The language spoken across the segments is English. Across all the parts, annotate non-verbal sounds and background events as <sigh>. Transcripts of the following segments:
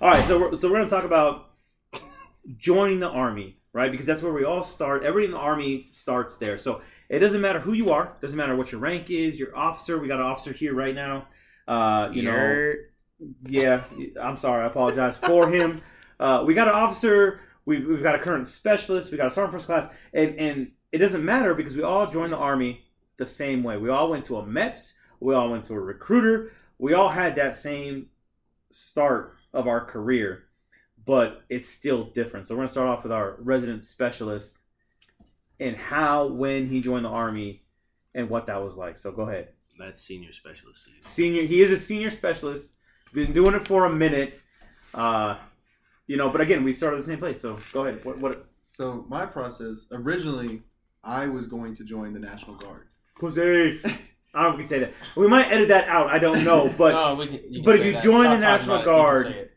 All right, so we're, so we're gonna talk about joining the army, right? Because that's where we all start. Everybody in the army starts there. So it doesn't matter who you are. Doesn't matter what your rank is. Your officer. We got an officer here right now. Uh, you know, yeah. I'm sorry. I apologize for him. Uh, we got an officer. We've, we've got a current specialist. We got a sergeant first class, and and it doesn't matter because we all joined the army the same way. We all went to a MEPS. We all went to a recruiter. We all had that same start of our career, but it's still different. So we're gonna start off with our resident specialist and how when he joined the army and what that was like. So go ahead. That's senior specialist to you. Senior, he is a senior specialist. Been doing it for a minute. Uh, you know, but again, we started at the same place. So go ahead. What? What? So my process originally, I was going to join the National Guard. Pussy. <laughs> I don't know if we can say that. We might edit that out. I don't know, but <laughs> no, we can, you can but if you that. join Stop the National about it. You can Guard-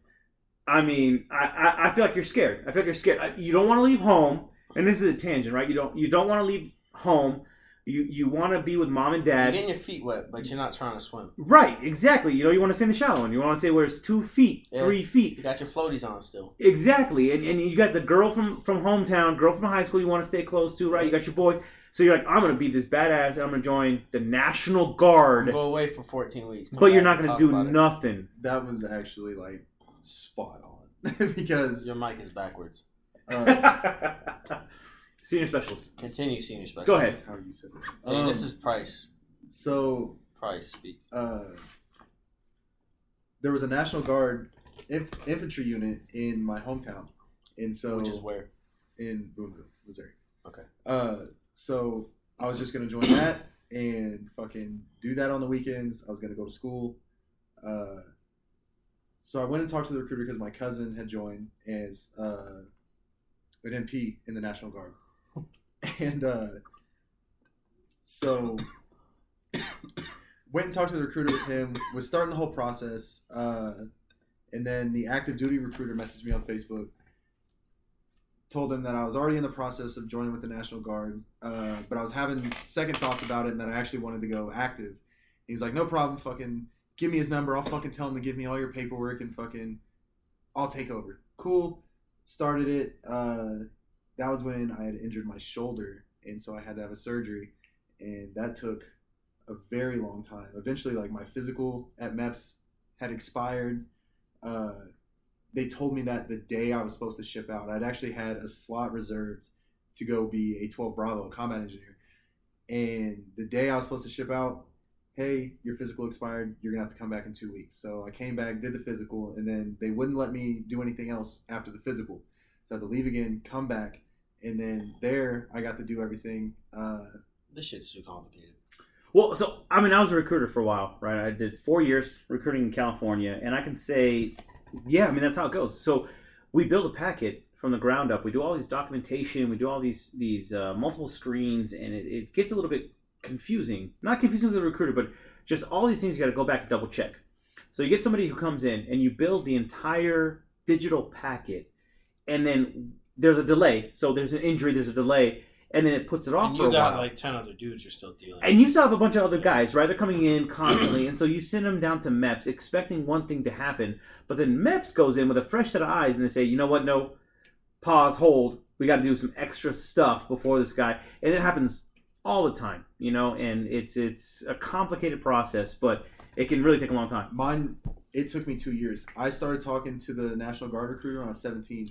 I mean, I, I, I feel like you're scared. I feel like you're scared. You don't want to leave home, and this is a tangent, right? You don't you don't want to leave home. You you want to be with mom and You're dad. getting your feet wet, but you're not trying to swim. Right, exactly. You know, you want to stay in the shallow end. You want to stay where it's two feet, Yeah. three feet. You got your floaties on still. Exactly, and, and you got the girl from from hometown, girl from high school you want to stay close to, right? You got your boy, so you're like, I'm gonna be this badass, and I'm gonna join the National Guard, Go away for 14 weeks. Come but you're not gonna do about it. nothing. That was actually like spot on <laughs> because Your mic is backwards. uh, <laughs> Senior specialist. Continue, senior specialist. Go ahead. this is how you said it. Hey, Um, this is Price. so Price speak. uh, there was a National Guard inf- infantry unit in my hometown, and so Which is where? in Boonville, Missouri. Okay. Uh, so I was just gonna join that and fucking do that on the weekends. I was gonna go to school. Uh, so I went and talked to the recruiter because my cousin had joined as uh, an MP in the National Guard, <laughs> and uh, so <coughs> went and talked to the recruiter with him. Was starting the whole process, uh, and then the active duty recruiter messaged me on Facebook told him that I was already in the process of joining with the National Guard, uh, but I was having second thoughts about it and that I actually wanted to go active. He was like, "No problem, fucking give me his number. I'll fucking tell him to give me all your paperwork and fucking I'll take over." Cool. Started it. Uh, that was when I had injured my shoulder, and so I had to have a surgery, and that took a very long time. Eventually, like my physical at MEPS had expired. Uh, they told me that the day I was supposed to ship out, I'd actually had a slot reserved to go be a 12 Bravo combat engineer. And the day I was supposed to ship out, hey, your physical expired. You're gonna have to come back in two weeks. So I came back, did the physical, and then they wouldn't let me do anything else after the physical. So I had to leave again, come back, and then there I got to do everything. Uh, This shit's too complicated. Well, so I mean, I was a recruiter for a while, right? I did four years recruiting in California, and I can say, yeah, I mean that's how it goes. So we build a packet from the ground up. We do all these documentation. We do all these these uh, multiple screens, and it, it gets a little bit confusing. Not confusing for the recruiter, but just all these things you got to go back and double check. So you get somebody who comes in, and you build the entire digital packet, and then there's a delay. So there's an injury, there's a delay, and then it puts it off And for you a got while. like 10 other dudes you're still dealing And you still have a bunch of other guys, right? They're coming in constantly, and so you send them down to MEPS expecting one thing to happen, but then MEPS goes in with a fresh set of eyes and they say, you know what? No, pause, hold. We got to do some extra stuff before this guy, and it happens all the time, you know. And it's it's a complicated process, but it can really take a long time. Mine, it took me two years. I started talking to the National Guard recruiter when I was 17,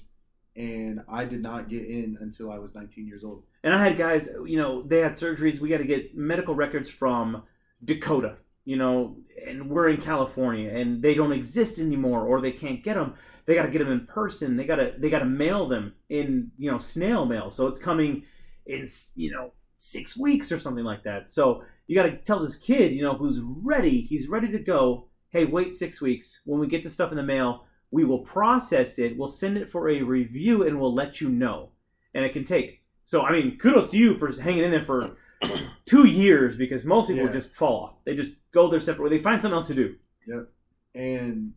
and I did not get in until I was 19 years old. And I had guys, you know, they had surgeries. We got to get medical records from Dakota, you know, and we're in California, and they don't exist anymore, or they can't get them. They got to get them in person. They got to they got to mail them in, you know, snail mail. So it's coming in, you know, six weeks or something like that. So you got to tell this kid, you know, who's ready. He's ready to go. Hey, wait six weeks. When we get the stuff in the mail, we will process it. We'll send it for a review, and we'll let you know. And it can take so I mean, kudos to you for hanging in there for <coughs> two years because most people Yeah. just fall off. They just go their separate way. They find something else to do. Yep. And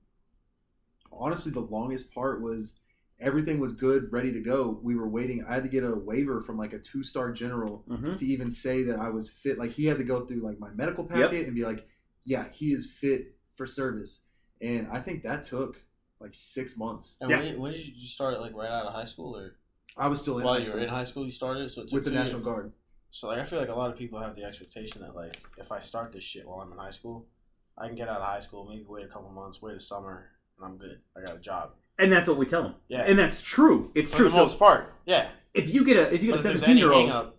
honestly, the longest part was everything was good, ready to go. We were waiting. I had to get a waiver from like a two star general hmm to even say that I was fit. Like he had to go through like my medical packet and be like, yeah, he is fit for service. And I think that took like six months. And Yeah. when, when did you you start it? Like right out of high school, or I was still in while high you school were in high school, you started? So it took with the two National years. Guard. So like, I feel like a lot of people have the expectation that like, if I start this shit while I'm in high school, I can get out of high school, maybe wait a couple months, wait a summer, and I'm good. I got a job. and that's what we tell them. Yeah. and that's true. It's For true. the So most part, yeah. if you get a if you But get a seventeen year old, hang-up,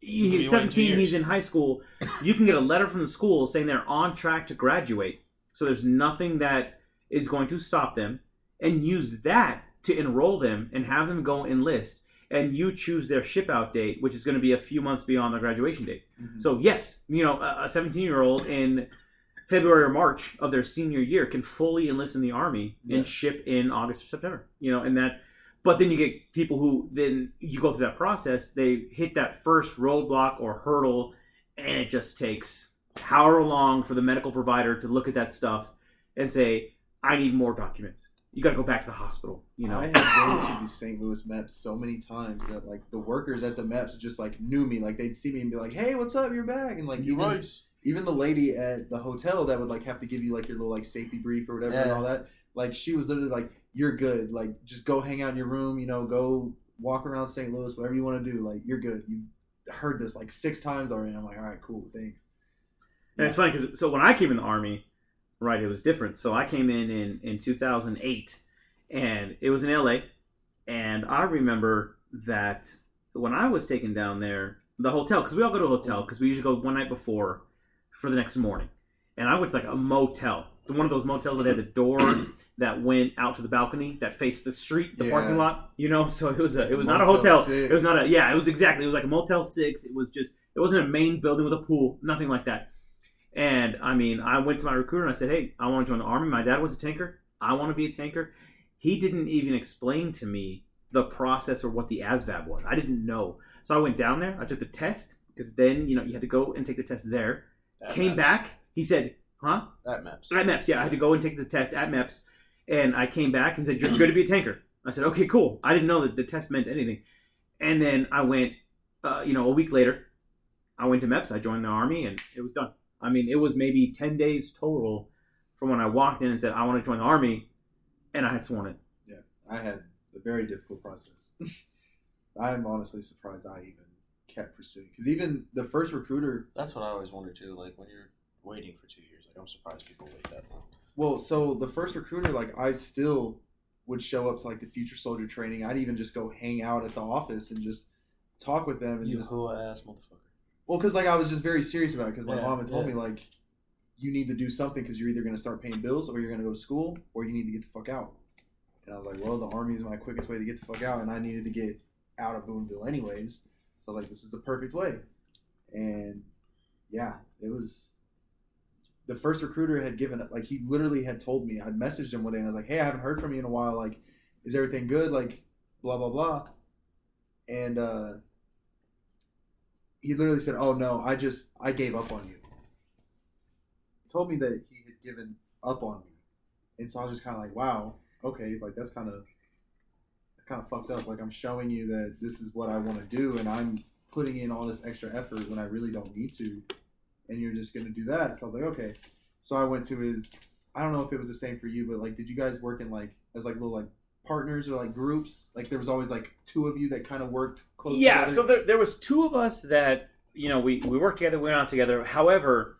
he's You could be waiting two 17 he's in high school you can get a letter from the school saying they're on track to graduate so there's nothing that is going to stop them and use that to enroll them and have them go enlist and you choose their ship out date which is going to be a few months beyond their graduation date Mhm. so yes you know a 17 year old in february or march of their senior year can fully enlist in the army Yeah. and ship in august or september you know and that but then you get people who then you go through that process they hit that first roadblock or hurdle and it just takes however long for the medical provider to look at that stuff and say i need more documents you got to go back to the hospital you know I have been to the St. Louis MEPS so many times that like the workers at the MEPS just like knew me. Like they'd see me and be like, "Hey, what's up? You're back!" And like you even right. even the lady at the hotel that would like have to give you like your little like safety brief or whatever and all that. Like she was literally like, "You're good. Like just go hang out in your room. You know, go walk around St. Louis, whatever you want to do. Like you're good. You heard this like six times already." I'm like, "All right, cool, thanks." And it's funny because so when I came in the army, right, it was different. So I came in in in 2008, and it was in LA, and I remember that when I was taken down there, the hotel because we all go to a hotel because we usually go one night before for the next morning, and I went to like a motel, one of those motels that had the door <coughs> that went out to the balcony that faced the street, the Yeah. parking lot, you know. So it was a it was not a hotel. Six. It was not a yeah. It was exactly it was like a Motel Six. It was just it wasn't a main building with a pool, nothing like that. And I mean, I went to my recruiter and I said, "Hey, I want to join the army. My dad was a tanker. I want to be a tanker." He didn't even explain to me the process or what the ASVAB was. I didn't know. So I went down there. I took the test because then you know you had to go and take the test there. That Came MEPS. back. He said, "Huh?" At MEPS. At MEPS, yeah, I had to go and take the test at MEPS, and I came back and said, "You're going to be a tanker." I said, "Okay, cool." I didn't know that the test meant anything, and then I went, uh, you know, a week later, I went to MEPS. I joined the army, and it was done. I mean, it was maybe ten days total from when I walked in and said I want to join the army, and I had sworn it. Yeah, I had a very difficult process. <laughs> I'm honestly surprised I even kept pursuing because even the first recruiter That's what I always wonder too. Like when you're waiting for two years, like I'm surprised people wait that long. Well, so the first recruiter, like I still would show up to like the future soldier training. I'd even just go hang out at the office and just talk with them and You just hoe ass motherfucker. Well, because like I was just very serious about it because my Yeah, mom had told yeah. me like you need to do something because you're either going to start paying bills or you're going to go to school or you need to get the fuck out. And I was like, well, the army is my quickest way to get the fuck out, and I needed to get out of Boonville anyways. So I was like, this is the perfect way. And yeah, it was. The first recruiter had given like he literally had told me I'd messaged him one day and I was like, hey, I haven't heard from you in a while. Like, is everything good? Like, blah blah blah. And uh, he literally said, "Oh no, I just I gave up on you." He told me that he had given up on me, and so I was just kind of like, "Wow, okay, like that's kind of it's kind of fucked up. Like I'm showing you that this is what I want to do, and I'm putting in all this extra effort when I really don't need to, and you're just gonna do that." So I was like, "Okay." So I went to his. I don't know if it was the same for you, but like, did you guys work in like as like little like partners or like groups? Like there was always like two of you that kind of worked close. yeah, together? so there, there was two of us that you know we we worked together, we went out together. However,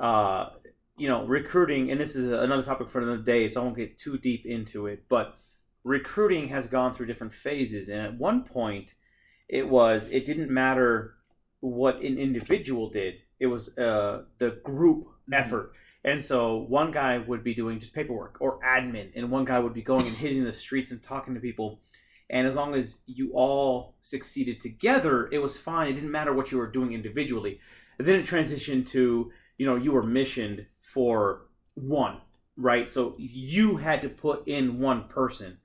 uh, you know, recruiting, and this is another topic for another day, so I won't get too deep into it. But recruiting has gone through different phases, and at one point, it was it didn't matter what an individual did; it was uh, the group effort. And so one guy would be doing just paperwork or admin, and one guy would be going and hitting the streets and talking to people. And as long as you all succeeded together, it was fine. It didn't matter what you were doing individually. And then it transitioned to, you know, you were missioned for one, right? So you had to put in one person.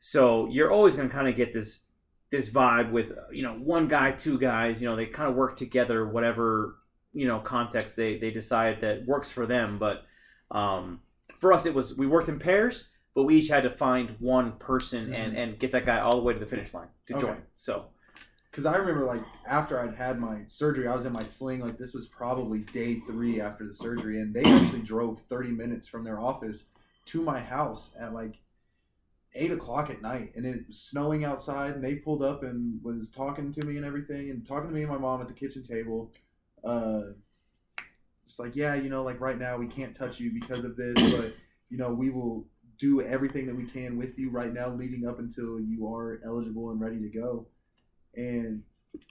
So you're always going to kind of get this this vibe with, you know, one guy, two guys, you know, they kind of work together, whatever, you know, context they, they decide that works for them. But um, for us, it was, we worked in pairs but we each had to find one person and, and get that guy all the way to the finish line to Okay. join. So Because I remember, like, after I'd had my surgery, I was in my sling. Like, this was probably day three after the surgery, and they actually <coughs> drove 30 minutes from their office to my house at like eight o'clock at night, and it was snowing outside, and they pulled up and was talking to me and everything, and talking to me and my mom at the kitchen table. Uh, it's like, yeah, you know, like right now we can't touch you because of this, but you know, we will do everything that we can with you right now, leading up until you are eligible and ready to go. And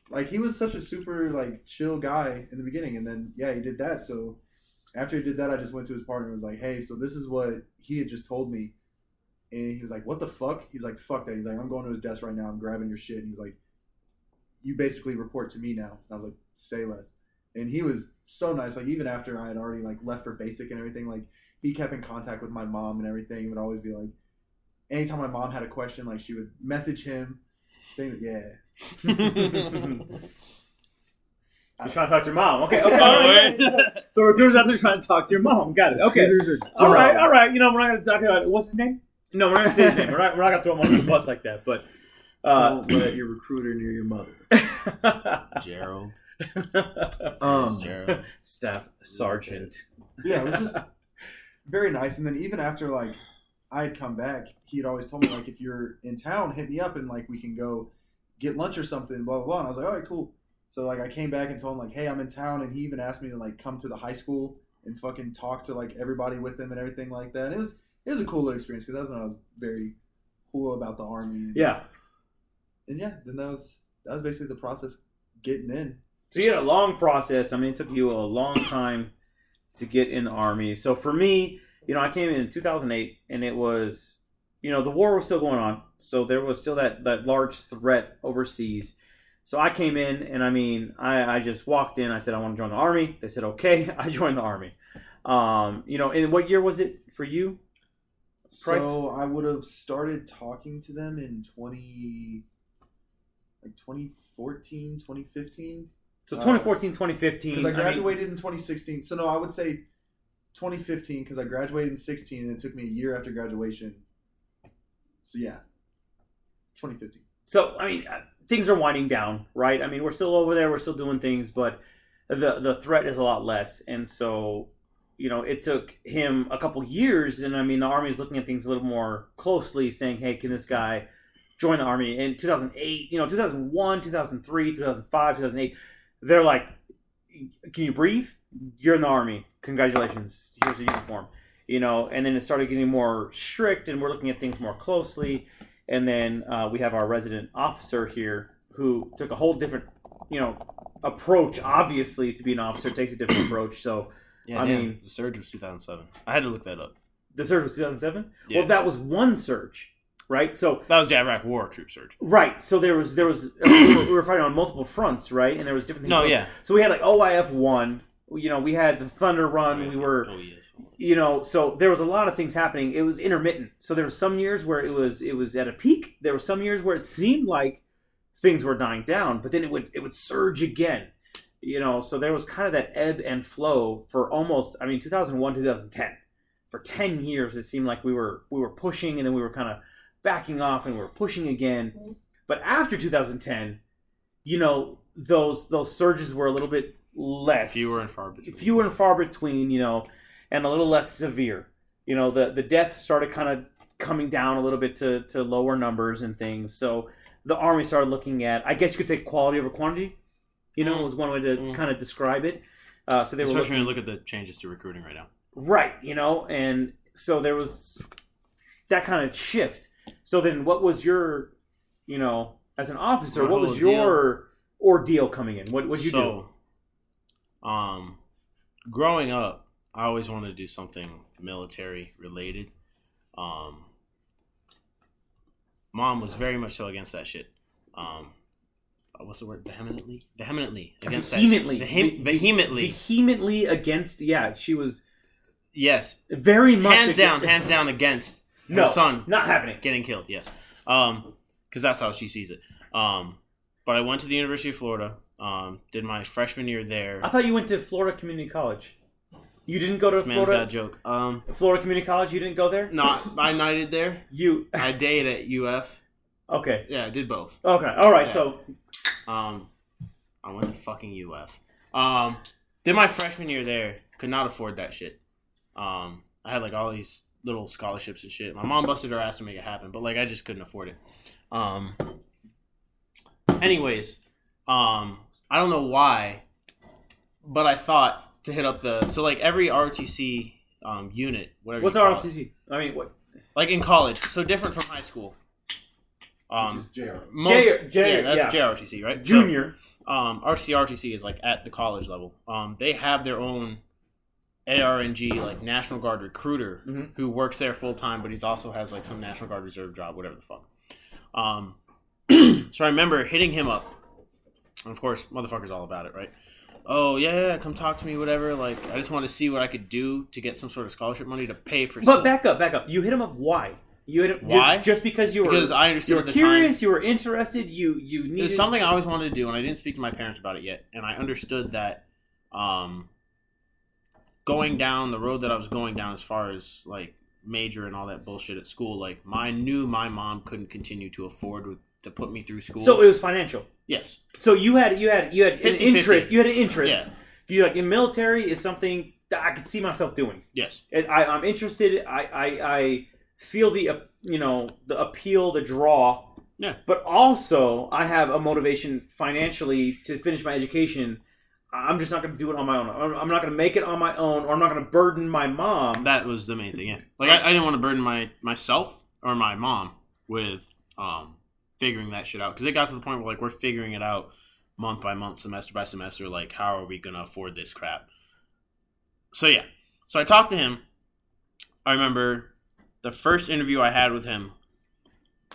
like he was such a super like chill guy in the beginning, and then yeah, he did that. So after he did that, I just went to his partner and was like, hey, so this is what he had just told me. And he was like, what the fuck? He's like, fuck that. He's like, I'm going to his desk right now. I'm grabbing your shit. And he's like, you basically report to me now. And I was like, say less. And he was so nice. Like even after I had already like left for basic and everything, like he kept in contact with my mom and everything. He would always be like, anytime my mom had a question, like she would message him. Things, yeah. <laughs> You're trying to talk to your mom. Okay, okay. All right. <laughs> wait. So recruiters out there trying to talk to your mom. Got it. Okay. All right, all right. You know, we're not going to talk about what's his name. No, we're not going to say his name. We're not. We're not going to throw him under the bus like that. But Don't let your recruiter near your mother. <laughs> Gerald. <laughs> Um, Gerald. staff sergeant. yeah, it was just <laughs> very nice. And then even after like I had come back, he had always told me like if you're in town, hit me up and like we can go get lunch or something. Blah blah blah. And I was like, all right, cool. So like I came back and told him like, hey, I'm in town, and he even asked me to like come to the high school and fucking talk to like everybody with him and everything like that. And it was it was a cool little experience because that's when I was very cool about the army. And, Yeah. And yeah, then that was that was basically the process getting in. So you had a long process. I mean, it took you a long time to get in the army. So for me, you know, I came in in 2008, and it was, you know, the war was still going on. So there was still that that large threat overseas. So I came in, and I mean, I, I just walked in. I said I want to join the army. They said okay. <laughs> I joined the army. Um, you know, and what year was it for you? Price? So I would have started talking to them in twenty, like 2014, 2015. So Uh, 2014, 2015. Because I I mean, graduated in 2016. So no, I would say 2015 because I graduated in 16 and it took me a year after graduation. So yeah, 2015. So I mean, uh, things are winding down, right? I mean, we're still over there, we're still doing things, but the the threat is a lot less, and so you know, it took him a couple years, and I mean, the army's looking at things a little more closely, saying, "Hey, can this guy join the army?" In 2008, you know, 2001, 2003, 2005, 2008, they're like, "Can you breathe? You're in the army. Congratulations. Here's a uniform." You know, and then it started getting more strict, and we're looking at things more closely. And then uh, we have our resident officer here who took a whole different, you know, approach. Obviously, to be an officer takes a different approach. So Yeah, I damn. mean- the surge was 2007. I had to look that up. the surge was 2007. Yeah. Well, that was one surge, right? So That was the Iraq War troop surge. right. So there was there was we were- fighting on multiple fronts, right? And there was different things. No, So- yeah. So we had like OIF one. You know, we had the Thunder Run. We were you know so there was a lot of things happening it was intermittent so there were some years where it was it was at a peak there were some years where it seemed like things were dying down but then it would it would surge again you know so there was kind of that ebb and flow for almost i mean 2001 2010 for 10 years it seemed like we were we were pushing and then we were kind of backing off and we're pushing again but after 2010 you know those those surges were a little bit less Fewer and far between. fewer and far between, you know, and a little less severe. You know, the the deaths started kind of coming down a little bit to, to lower numbers and things. So the army started looking at, I guess you could say, quality over quantity. You know, Mm. was one way to Mm. kind of describe it. Uh, so they were Especially looking, when you look at the changes to recruiting right now. right, you know, and so there was that kind of shift. So then, what was your, you know, as an officer, My what was whole your ordeal coming in? What would you do? um, growing up, I always wanted to do something military related. Um, mom was very much so against that shit. Um, uh, what's the word? Vehemently, vehemently against Vehemently. that. Shit. Vehem- Ve- vehemently. vehemently against yeah she was yes, very much hands ag- down, hands down against no son not happening getting killed. Yes, um, because that's how she sees it. Um, but I went to the University of Florida. Um, did my freshman year there. i thought you went to florida community college you didn't go to This man's got a joke. Um, florida community college you didn't go there not I knighted there. <laughs> you I dated at UF. okay Yeah, I did both. okay all right Yeah. so Um, I went to fucking UF. Um, did my freshman year there. Could not afford that shit. Um, I had like all these little scholarships and shit. My mom busted her ass to make it happen, but like I just couldn't afford it. Um. Anyways, um, I don't know why, but I thought to hit up the so like every ROTC um unit, whatever. What's you call it, ROTC? I mean, what? like in college, so different from high school. Um, Which is JR. most, J- J- yeah, that's yeah. JROTC, right? So, Junior. um, RTC RTC is like at the college level. Um, they have their own ARNG like National Guard recruiter Mhm. who works there full time, but he's also has like some National Guard reserve job, whatever the fuck. Um, <clears throat> so I remember hitting him up. And of course, motherfucker's all about it, right? Oh yeah, yeah, come talk to me, whatever. Like I just want to see what I could do to get some sort of scholarship money to pay for. Something. But school. back up, back up. You hit him up. Why? You hit him just- Why? Just, because you were because I understood you were curious, you were interested. You you time it needed was something I always wanted to do, and I didn't speak to my parents about it yet. And I understood that um, going down the road that I was going down, as far as like major and all that bullshit at school, like I knew my mom couldn't continue to afford with, to put me through school. So it was financial. yes, So you had you had you had an 50-50. interest. You had an interest. Yeah. You like in military is something that I could see myself doing. yes, I, I- I'm interested. I, I I feel the uh, you know the appeal, the draw. Yeah. But also, I have a motivation financially to finish my education. I'm just not going to do it on my own. I'm not going to make it on my own, or I'm not going to burden my mom. that was the main thing. Yeah, like I, I didn't want to burden my myself or my mom with um, figuring that shit out because it got to the point where like we're figuring it out month by month, semester by semester. Like, how are we gonna afford this crap? So yeah, so I talked to him. I remember the first interview I had with him.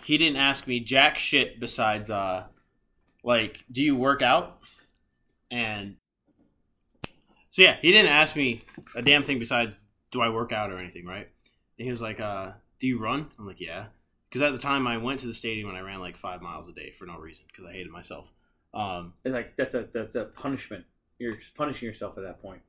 He didn't ask me jack shit besides uh, like, do you work out? And so yeah, he didn't ask me a damn thing besides do I work out or anything, right? And he was like, uh, do you run? I'm like, yeah. Because at the time I went to the stadium and I ran like five miles a day for no reason because I hated myself. Um, It's like that's a that's a punishment. You're just punishing yourself at that point.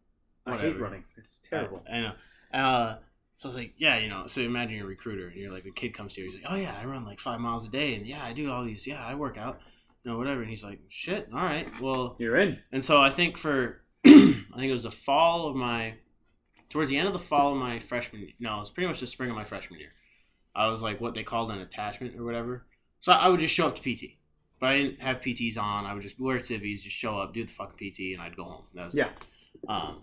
I hate running. It's terrible. I, I know. Uh, so I was like, yeah, you know. So imagine you're a recruiter and you're like, a kid comes to you, he's like, oh yeah, I run like five miles a day, and yeah, I do all these, yeah, I work out, you know, whatever. And he's like, shit, all right, well, You're in. And so I think for I think it was the fall of my towards the end of the fall of my freshman year. No, it was pretty much the spring of my freshman year. I was like what they called an attachment or whatever. So I would just show up to PT. But I didn't have PTs on. I would just wear civvies, just show up, do the fucking PT, and I'd go home. That was Yeah. Um,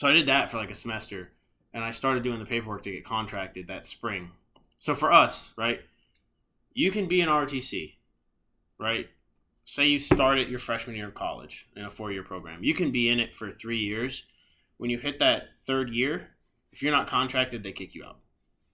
so I did that for like a semester, and I started doing the paperwork to get contracted that spring. So for us, right, you can be an RTC, right? Say you start at your freshman year of college in a four-year program. You can be in it for three years. When you hit that third year, if you're not contracted, they kick you out.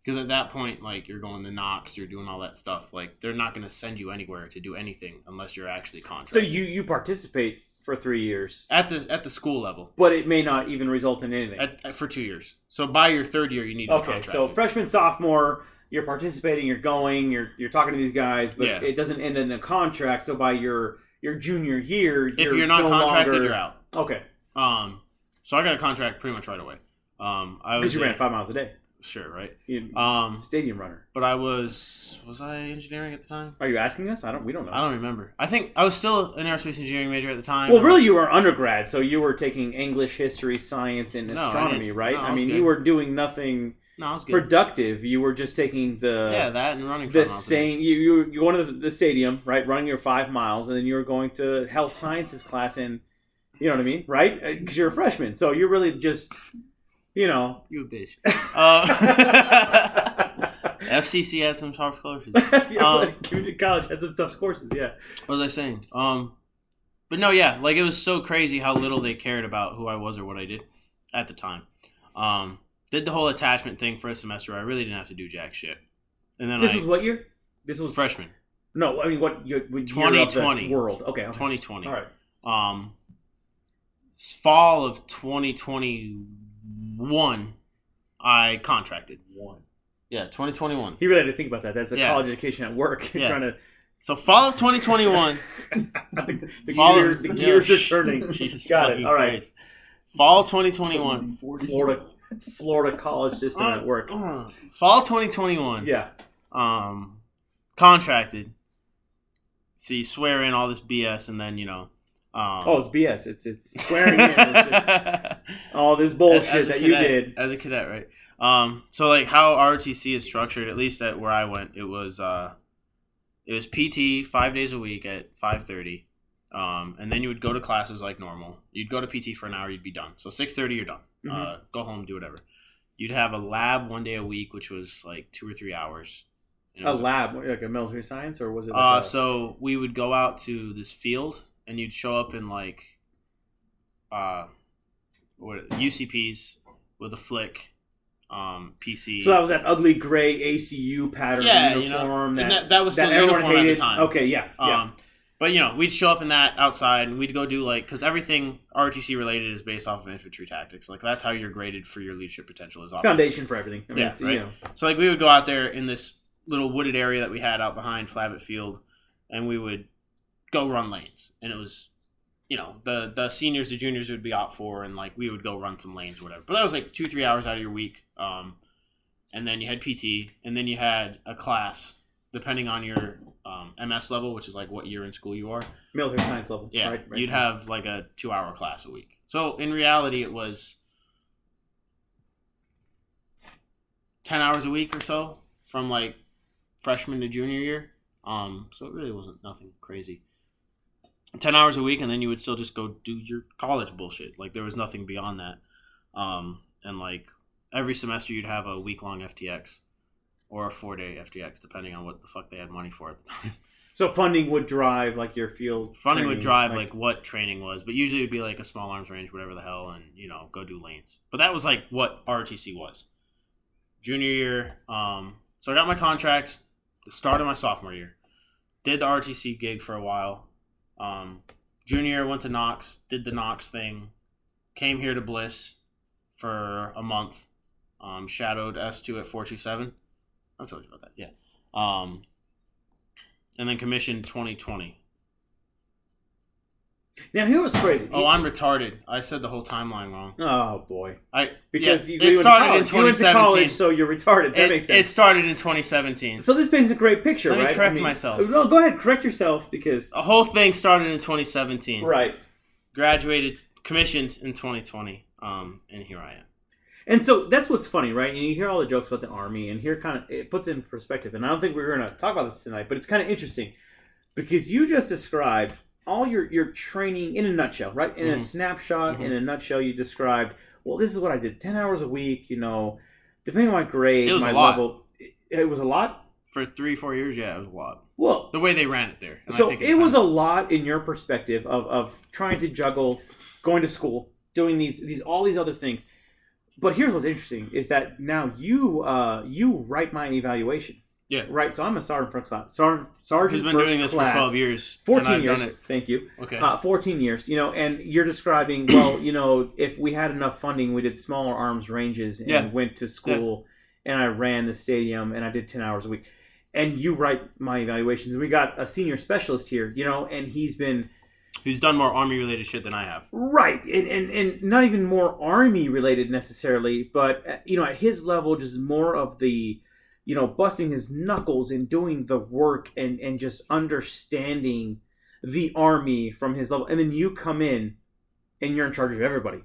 Because at that point, like you're going to Knox, you're doing all that stuff. Like they're not going to send you anywhere to do anything unless you're actually contracted. So you you participate for three years, at the at the school level. but it may not even result in anything. At, at- for two years. So by your third year, you need to be Okay, so freshman, sophomore, you're participating, you're going, you're you're talking to these guys, but Yeah. it doesn't end in a contract. So by your your junior year, if you're, not no contracted, longer- you're out. Okay, Um, so I got a contract pretty much right away. Um, I because was you ran five miles a day. sure right. You, Um, stadium runner. but I was was I engineering at the time? Are you asking us? I don't. We don't know. I don't remember. I think I was still an aerospace engineering major at the time. well, really, you were undergrad, so you were taking English, history, science, and No, I astronomy, didn't- right? no, I I mean, good. you were doing nothing no, I was good. productive. You were just taking the yeah, that and running. the five miles a day. same. You you were you going to the, the stadium, right? Running your five miles, and then you were going to health sciences class, and you know what I mean, right? Because you're a freshman, so you're really just, you know. You a bitch. <laughs> Uh, <laughs> FCC had some tough courses. <laughs> yeah, Um, community college has some tough courses, yeah. What was I saying? Um, but no, yeah, like it was so crazy how little they cared about who I was or what I did at the time. Um, did the whole attachment thing for a semester. I really didn't have to do jack shit. And then This I was what year? This was freshman, no. I mean, what year? what the 2020. world? Okay, okay. 2020. All right. Um, fall of 2021, I contracted. One. Yeah, 2021. He really had to think about that. That's a Yeah. college education at work. <laughs> Yeah. trying to So fall of 2021. <laughs> the, the Fall of- gears, yeah. are <laughs> turning. Jesus Got it. All right. Fall 2021. Florida, Florida college system Uh, at work. uh, fall 2021. Yeah. Um, contracted. So you swear in all this BS, and then you know. Um, Oh, it's BS. It's it's swearing in. It's <laughs> all this bullshit as a that cadet, you did. as a cadet, right? Um, so like how ROTC is structured, at least at where I went, it was uh, it was PT five days a week at five thirty, um, and then you would go to classes like normal. You'd go to PT for an hour, you'd be done. So six thirty, you're done. Uh, Mhm. go home, do whatever. You'd have a lab one day a week, which was like two or three hours. A lab, like a military science, or was it? Like uh, a, so we would go out to this field, and you'd show up in like, uh, what UCPs with a flick, um, PC. so that was that ugly gray ACU pattern Yeah, you know, uniform and that, that, that was that everyone uniform hated. at the time. Okay, yeah, yeah. Um, but you know, we'd show up in that outside, and we'd go do like because everything ROTC related is based off of infantry tactics. Like that's how you're graded for your leadership potential is off. Foundation for everything. I mean, Yeah, right. you know, So like we would go out there in this little wooded area that we had out behind Flavet Field, and we would go run lanes, and it was, you know, the the seniors, the juniors would be out for, and like we would go run some lanes or whatever. But that was like two three hours out of your week, um, and then you had PT, and then you had a class depending on your um, MS level, which is like what year in school you are. military science level. Yeah, right, right. you'd have like a two hour class a week. So in reality, it was ten hours a week or so from like freshman to junior year. Um, so it really wasn't nothing crazy. Ten hours a week, and then you would still just go do your college bullshit. Like there was nothing beyond that. Um, and like every semester, you'd have a week long FTX or a four day FTX, depending on what the fuck they had money for at the time. So funding would drive like your field. Funding would training, drive like, what training was, but usually it'd be like a small arms range, whatever the hell, and you know go do lanes. But that was like what ROTC was. Junior year, um, so I got my contract. The start of my sophomore year, did the ROTC gig for a while. Um, junior year went to Knox, did the Knox thing, came here to Bliss for a month. Um, shadowed S two at four two seven. I've told you about that, yeah. Um, and then commissioned twenty twenty. Now here was crazy. Oh, I'm retarded. I said the whole timeline wrong. Oh boy. I Because yeah, you, it started in college. You went to 2017. college, so you're retarded. That it, makes it started in 2017. so this paints a great picture, Let me right? correct myself. No, go ahead, correct yourself because The whole thing started in 2017. right. Graduated, commissioned in 2020. Um, and here I am. And so that's what's funny, right? And you hear all the jokes about the army, and here kind of it puts it in perspective. And I don't think we're going to talk about this tonight, but it's kind of interesting because you just described all your your training in a nutshell, right? In a Mhm. snapshot, Mhm. in a nutshell, you described. Well, this is what I did: ten hours a week. You know, depending on my grade, my level. It, it was a lot. For three, four years, yeah, it was a lot. Well, The way they ran it there. So think it was a lot in your perspective of, of trying to juggle going to school doing these these all these other things but here's what's interesting is that now you uh you write my evaluation Yeah. right so i'm a sergeant first class sergeant sergeant He's been doing this class, for 12 years. 14 years thank you Okay. uh, 14 years you know and you're describing <clears throat> well you know if we had enough funding we did smaller arms ranges and Yeah. went to school and i ran the stadium and i did 10 hours a week and you write my evaluations we got a senior specialist here you know and he's been Who's done more army related shit than I have. right and, and, and not even more army related necessarily but uh, you know at his level just more of the you know busting his knuckles and doing the work and and just understanding the army from his level and then you come in and you're in charge of everybody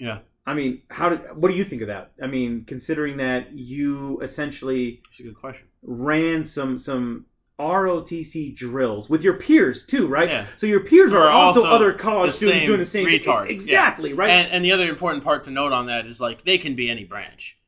Yeah. i mean how did what do you think of that i mean considering that you essentially It's a good question. ran some some ROTC drills with your peers too, right? Yeah. So your peers are are also, also other college students doing the same thing. retards, yeah. Exactly, right? And, and the other important part to note on that is like they can be any branch.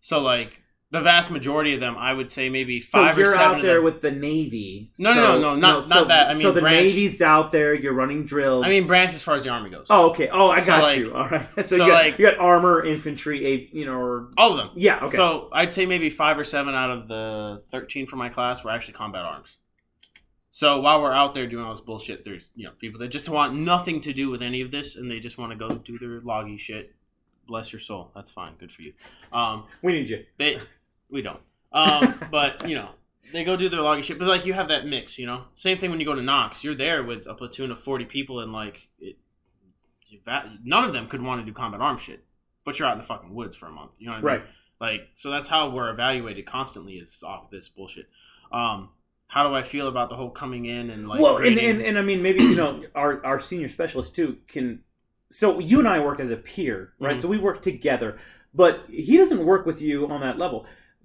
So like the vast majority of them, I would say maybe so five or you're seven out of there with the Navy. No, no, So- no, no, not- so, not that. I mean, so the branch- Navy's out there. You're running drills. I mean branch as far as the army goes. oh, okay. Oh, I So, got like- you. All right. <laughs> So, so, you, got, like- you got armor, infantry, a you know, or All of them. yeah. Okay. So I'd say maybe five or seven out of the thirteen for my class were actually combat arms. So while we're out there doing all this bullshit, there's you know people that just want nothing to do with any of this, and they just want to go do their loggy shit. Bless your soul. That's fine. Good for you. Um, we need you. they we don't. Um, <laughs> but you know they go do their loggy shit. But like you have that mix. You know, same thing when you go to Knox. You're there with a platoon of forty people, and like it, that none of them could want to do combat arms shit. But you're out in the fucking woods for a month. You know what I mean? Right. Like, so that's how we're evaluated constantly is off this bullshit. Um, how do I feel about the whole coming in and like well, and, and and I mean, maybe you know, our our senior specialist too can. So you and I work as a peer, right? Mhm. So we work together. but he doesn't work with you on that level.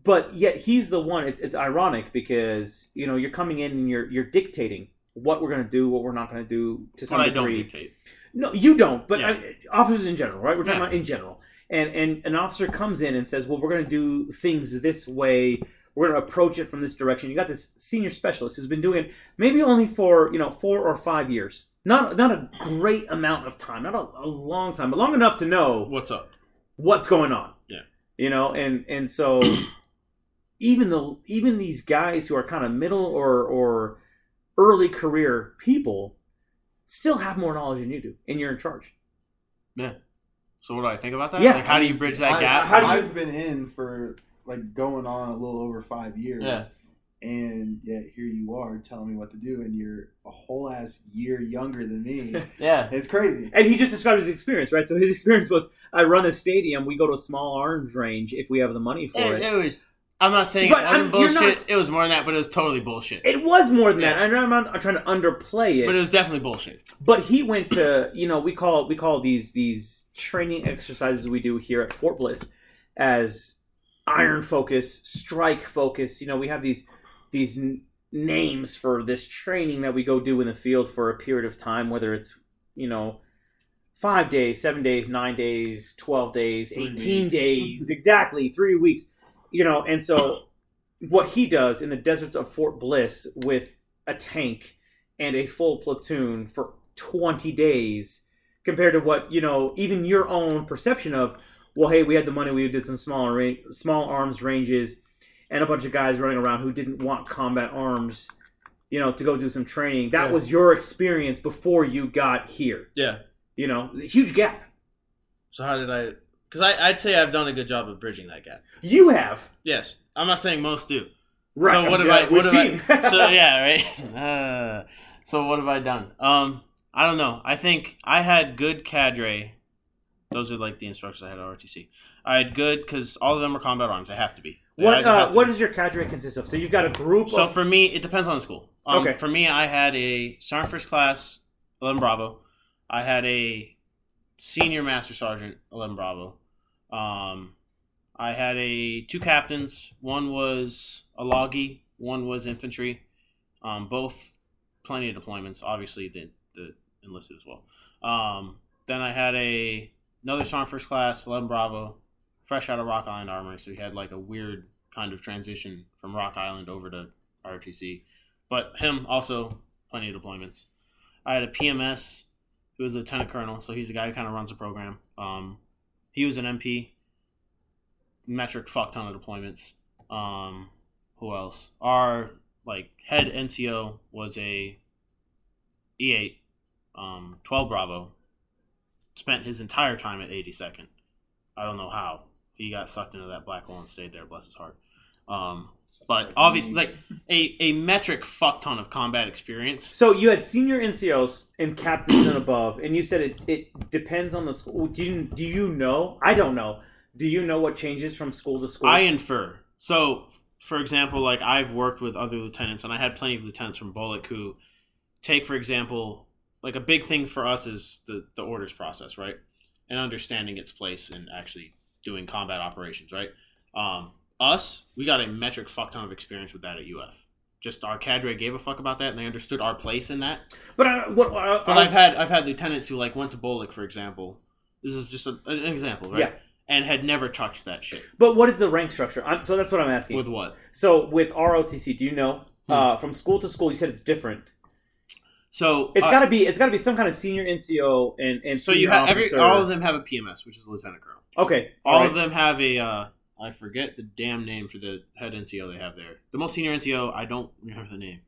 But yet he's the one. It's it's ironic because you know you're coming in and you're you're dictating what we're going to do, what we're not going to do to some But I don't dictate. No, you don't. But Yeah. I, officers in general, right? We're talking Yeah. about in general. And and an officer comes in and says, "Well, we're going to do things this way. We're going to approach it from this direction." You got this senior specialist who's been doing it maybe only for you know four or five years. Not not a great amount of time, not a, a long time, but long enough to know What's up? what's going on. Yeah. You know, and and so <clears throat> even the even these guys who are kind of middle or or early career people still have more knowledge than you do, and you're in charge. Yeah. So what do I think about that? Yeah. Like, how do you bridge that I, gap? how do you- I've been in for like going on a little over five years. Yeah. And yet here you are telling me what to do, and you're a whole ass year younger than me. <laughs> yeah. it's crazy. And he just described his experience, right? So his <laughs> experience was, I run a stadium. We go to a small arms range if we have the money for It, it. it was. I'm not saying it wasn't I'm- bullshit. not- It was more than that, but it was totally bullshit. It was more than that. Yeah. And I'm not trying to underplay it. but it was definitely bullshit. but he went to you know we call we call these these training exercises we do here at Fort Bliss as iron focus, strike focus. You know we have these these n- names for this training that we go do in the field for a period of time, whether it's you know five days, seven days, nine days, twelve days, Three eighteen weeks. days, exactly three weeks. You know, and so what he does in the deserts of Fort Bliss with a tank and a full platoon for 20 days compared to what you know even your own perception of well hey we had the money we did some small small arms ranges and a bunch of guys running around who didn't want combat arms you know to go do some training that Yeah. was your experience before you got here Yeah. you know huge gap So how did I? Because I, I'd say I've done a good job of bridging that gap. you have Yes, I'm not saying most do. right So what have I? What seen. I? <laughs> So yeah, right. <laughs> Uh, so what have I done? Um, I don't know. I think I had good cadre. Those are like the instructors I had at RTC. I had good because all of them are combat arms. They have to be. They what uh, what be. does your cadre consist of so you've got a group So of for me, it depends on the school. Um, Okay. For me, I had a sergeant first class, eleven Bravo. I had a senior master sergeant, eleven Bravo. Um, I had a two captains. One was a loggy. One was infantry. Um, both plenty of deployments. Obviously, the, the enlisted as well. Um, then I had a another sergeant first class, eleven Bravo, fresh out of Rock Island Armory. So he had like a weird kind of transition from Rock Island over to RTC. But him also plenty of deployments. I had a PMS who was a lieutenant colonel, so he's the guy who kind of runs the program. Um, he was an MP. Metric fuck ton of deployments. Um, who else? Our like head NCO was a E8, um, 12 Bravo. Spent his entire time at 82nd. I don't know how he got sucked into that black hole and stayed there. Bless his heart. Um, but obviously, like a, a metric fuck ton of combat experience. So you had senior NCOs and captains and above, and you said it, it depends on the school. Do you, do you know? I don't know. Do you know what changes from school to school? I infer. So, for example, like I've worked with other lieutenants, and I had plenty of lieutenants from Bullock who take, for example, like a big thing for us is the the orders process, right, and understanding its place in actually doing combat operations, right. Um, us, we got a metric fuck ton of experience with that at UF. Just our cadre gave a fuck about that, and they understood our place in that. but I, what? I, But I I've had I've had lieutenants who like went to Bullock, for example. This is just a, an example, right? Yeah. And had never touched that shit. but what is the rank structure? I'm, so that's what I'm asking. With what? so with ROTC, do you know? Hmm. Uh, from school to school, you said it's different. So It's uh, got to be. It's got to be some kind of senior NCO and and So you have every all of them have a PMS, which is a lieutenant colonel. Okay, All right. of them have a uh, I forget the damn name for the head NCO they have there. The most senior NCO, I don't remember the name.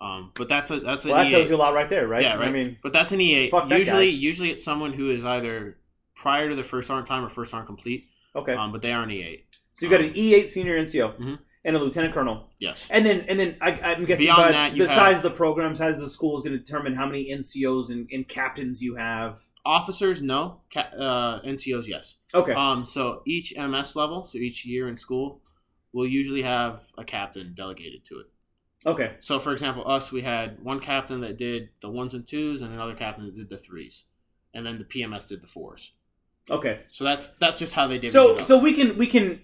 Um, but that's a that's an Well, that E8. tells you a lot right there, right? Yeah, right. I mean, but that's an E8. fuck that usually, usually it's someone who is either prior to the first arm time or first arm complete. okay. Um, but they are an E8. so you've got an E8 senior NCO Mhm. And a lieutenant colonel. Yes. And then, and then I, I'm guessing Beyond that, the have- size of the program, size of the school is going to determine how many NCOs and, and captains you have. Officers, no. Ca- uh, NCOs, yes. Okay, Um, so each MS level, so each year in school, will usually have a captain delegated to it. okay, So, for example, us, we had one captain that did the ones and twos, and another captain that did the threes, and then the PMS did the fours. Okay. So that's that's just how they did. So it so we can we can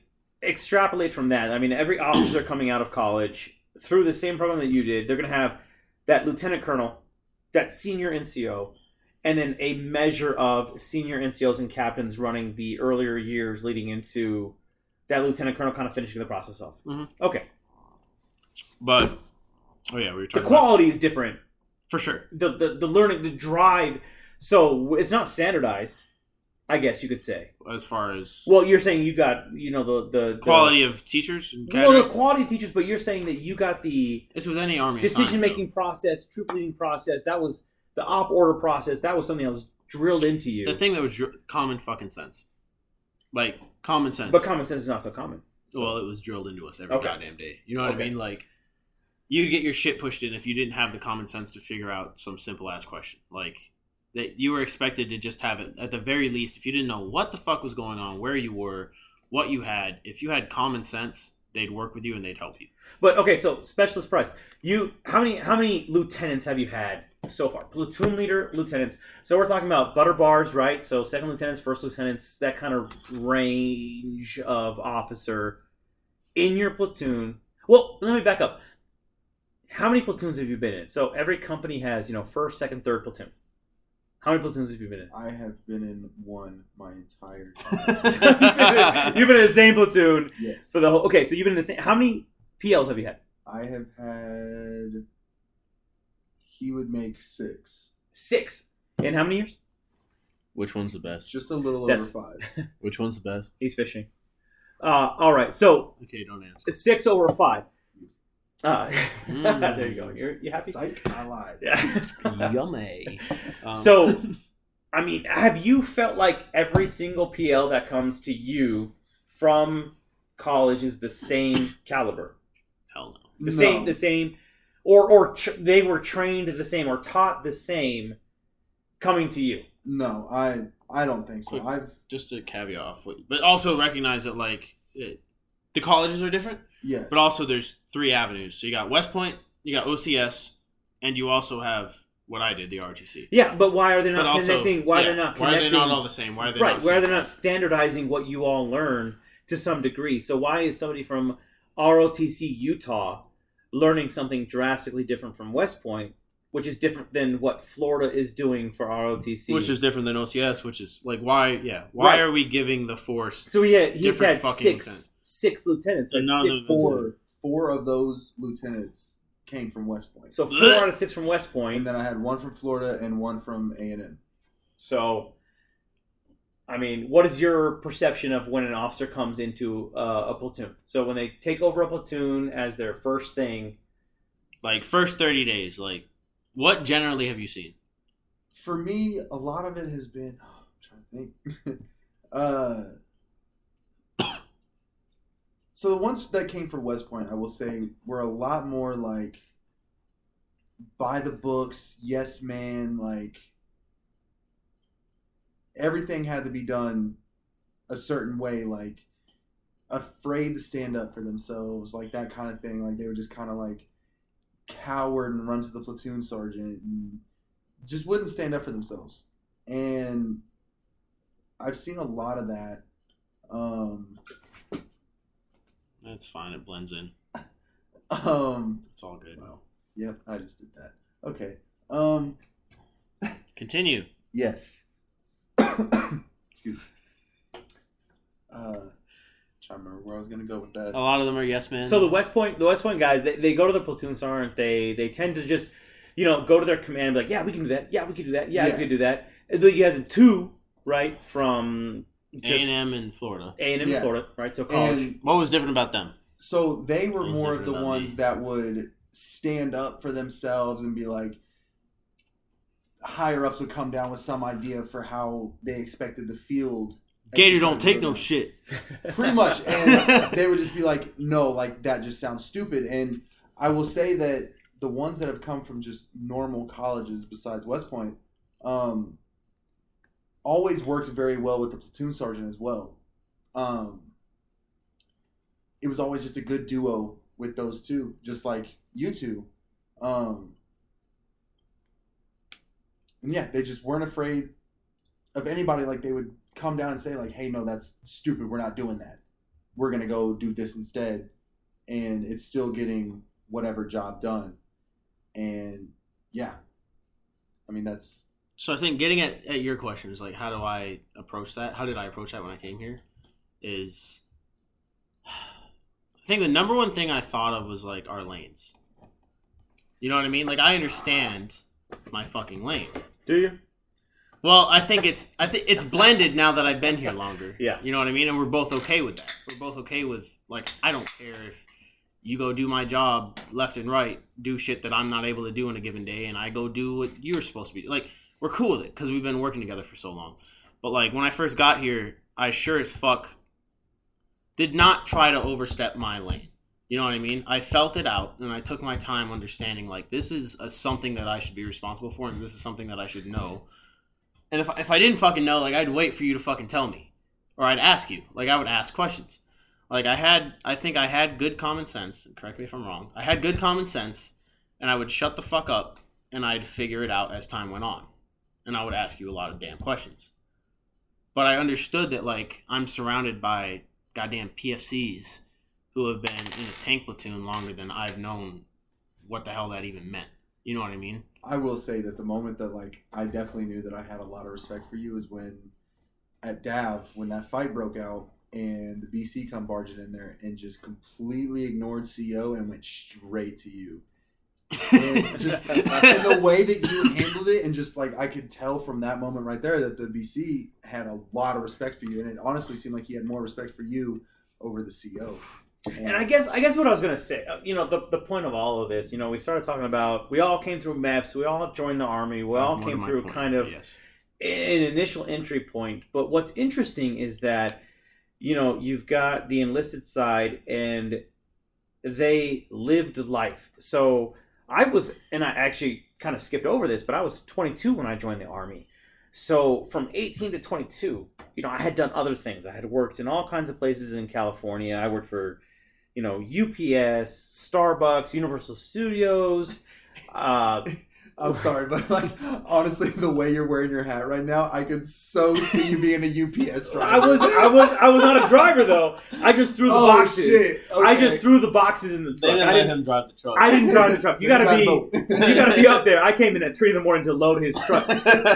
extrapolate from that. I mean, every officer <coughs> coming out of college through the same program that you did, they're going to have that lieutenant colonel, that senior NCO, and then a measure of senior NCOs and captains running the earlier years leading into that lieutenant colonel kind of finishing the process off. Mhm. Okay. but oh yeah, we were The talking about, quality is different. for sure. The, the the learning, the drive. So it's not standardized. I guess you could say. As far as Well, you're saying you got you know the the, the quality of teachers, Well, the quality of teachers, but you're saying that you got the this was any army decision making process, troop leading process. That was the op order process. That was something that was drilled into you. The thing that was dr- common fucking sense, like common sense. but common sense is not so common. well, it was drilled into us every Okay. goddamn day. You know what Okay. I mean? Like you'd get your shit pushed in if you didn't have the common sense to figure out some simple ass question. Like that you were expected to just have it at the very least. If you didn't know what the fuck was going on, where you were, what you had, if you had common sense, they'd work with you and they'd help you. But okay, so specialist price. You how many how many lieutenants have you had so far? Platoon leader, lieutenants. So we're talking about butter bars, right? So second lieutenants, first lieutenants, that kind of range of officer in your platoon. Well, let me back up. How many platoons have you been in? So every company has, you know, first, second, third platoon. How many platoons have you been in? I have been in one my entire <laughs> time. you've been in the same platoon yes. for the whole. Okay, so you've been in the same. How many PLs have you had? I have had. He would make six. Six. In how many years? Which one's the best? Just a little That's- over five. <laughs> Which one's the best? He's fishing. Uh, all right, so Okay, don't answer. six over five. Uh, <laughs> Mm. there you go. You're you happy? Psych, I lied. Yeah. <laughs> Yummy. Um, so, I mean, have you felt like every single PL that comes to you from college is the same caliber, hell no. the No. same, the same, or or tr- they were trained the same or taught the same coming to you? No, I I don't think so. Quick. I've Just to caveat off, but also recognize that like it, the colleges are different. Yes. But also, there's three avenues. So you got West Point, you got OCS, and you also have what I did, the ROTC. Yeah, but why are they But not also, connecting? Why yeah, they're not Why are they not all the same? Why are they right, not why are they not standardizing what you all learn to some degree? So why is somebody from ROTC Utah learning something drastically different from West Point, which is different than what Florida is doing for ROTC? Which is different than OCS, which is like why? Yeah, why Right. are we giving the force? so yeah, he had, he's different had fucking six lieutenants. Six lieutenants, right? And none Six of them- four four of those lieutenants came from West Point. So four out of six from West and Point. then I had one from Florida and one from A and M. So, I mean, what is your perception of when an officer comes into uh, a platoon? So when they take over a platoon as their first thing, Like first thirty days, like what generally have you seen? For me, a lot of it has been. I'm trying to think. <laughs> uh, so the ones that came from West Point, I will say, were a lot more like by the books, yes man, like everything had to be done a certain way, like afraid to stand up for themselves, like that kind of thing. Like they would just kind of like coward and run to the platoon sergeant and just wouldn't stand up for themselves. And I've seen a lot of that. Um, That's fine. It blends in. um, It's all good. wow. Yep, I just did that. Okay. Um, Continue. yes. <coughs> Excuse me. Uh, trying to remember where I was gonna go with that. A lot of them are yes men. So the West Point, the West Point guys, they, they go to the platoon sergeant. They they tend to just, you know, go to their command, and be like, yeah, we can do that. Yeah, we can do that. Yeah, Yeah. we can do that. But you have the two right from A just and M in Florida. A and M Yeah. Florida, right? So college. And What was different about them? so they were What was more of different the about ones me? that would stand up for themselves and be like higher ups would come down with some idea for how they expected the field Gator don't take no go shit. pretty much <laughs> and they would just be like no like that just sounds stupid and i will say that the ones that have come from just normal colleges besides west point um, always worked very well with the platoon sergeant as well um, it was always just a good duo with those two just like you two um, and yeah they just weren't afraid of anybody like they would come down and say like, "Hey, no, that's stupid. We're not doing that. We're gonna go do this instead," and it's still getting whatever job done. And yeah, I mean that's So I think getting at, at your question is like, how do I approach that? How did I approach that when I came here? Is <sighs> I think the number one thing I thought of was like our lanes. You know what I mean? Like I understand my fucking lane. Do you? Well, I think it's I think it's blended now that I've been here longer. <laughs> Yeah. You know what I mean? And we're both okay with that. We're both okay with like I don't care if you go do my job left and right, do shit that I'm not able to do in a given day, and I go do what you're supposed to be. Like we're cool with it because we've been working together for so long. But like when I first got here, I sure as fuck did not try to overstep my lane. You know what I mean? I felt it out, and I took my time understanding like this is a, something that I should be responsible for, and this is something that I should know. And if if I didn't fucking know, like I'd wait for you to fucking tell me, or I'd ask you. Like I would ask questions. Like I had, I think I had good common sense. Correct me if I'm wrong. I had good common sense, and I would shut the fuck up, and I'd figure it out as time went on, and I would ask you a lot of damn questions. But I understood that like I'm surrounded by goddamn PFCs who have been in a tank platoon longer than I've known what the hell that even meant. You know what I mean? I will say that the moment that like I definitely knew that I had a lot of respect for you is when at Dav when that fight broke out and the BC come barging in there and just completely ignored CO and went straight to you. And just and the way that you handled it and just like I could tell from that moment right there that the BC had a lot of respect for you and it honestly seemed like he had more respect for you over the CO. And I guess I guess what I was gonna say, uh, you know, the, the point of all of this, you know, we started talking about we all came through MEPS, we all joined the army, we all came through point, kind of yes. an initial entry point. But what's interesting is that, you know, you've got the enlisted side and they lived life. So I was, and I actually kind of skipped over this, but I was 22 when I joined the army. So from 18 to 22, you know, I had done other things. I had worked in all kinds of places in California. I worked for, you know, UPS, Starbucks, Universal Studios. Uh, I'm sorry, but like honestly, the way you're wearing your hat right now, I could so see you being a UPS driver. I was, I was, I was not a driver though. I just threw the Oh, boxes. shit. I just threw the boxes in the They truck. didn't I didn't, him drive the truck. I didn't drive the truck. You gotta be, you gotta be up there. I came in at three in the morning to load his truck.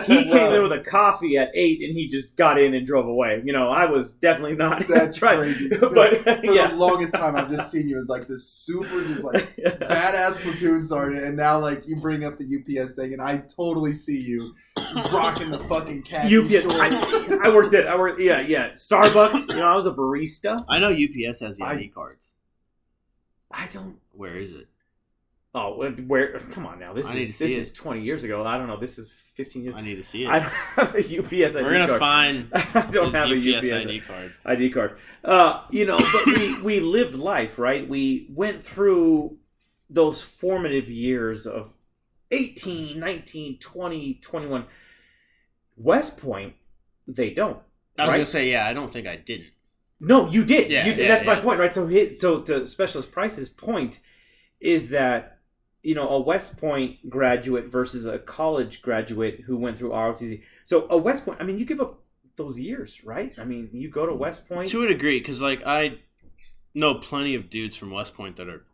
He <laughs> came in with a coffee at eight, and he just got in and drove away. You know, I was definitely not. <laughs> That's right. crazy. <laughs> But For yeah, the longest time, I've just seen you as like this super, just like badass platoon sergeant, and now like you bring up the UPS thing, and I totally see you <coughs> rocking the fucking khaki UPS. I, <laughs> I worked at. I worked. Yeah, yeah. Starbucks. You know, I was a barista. I know UPS has the I- ID cards. I don't. Where is it? Oh, where? Come on now. This I need is to this see is twenty years ago. I don't know. This is fifteen years. I need to see it. I don't <laughs> have a UPS ID We're gonna card. find <laughs> I don't his have a UPS UPS ID card. ID card. Uh, you know, but we, <coughs> we lived life, right? We went through those formative years of 18, 19, 20, 21. West Point, they don't. I was right? gonna say, yeah, I don't think I didn't. No, you did. Yeah, you, yeah, that's my point, right? So his, so to Specialist Price's point is that you know a West Point graduate versus a college graduate who went through ROTC. So a West Point, I mean, you give up those years, right? I mean, you go to West Point. To a degree, because like I know plenty of dudes from West Point that are.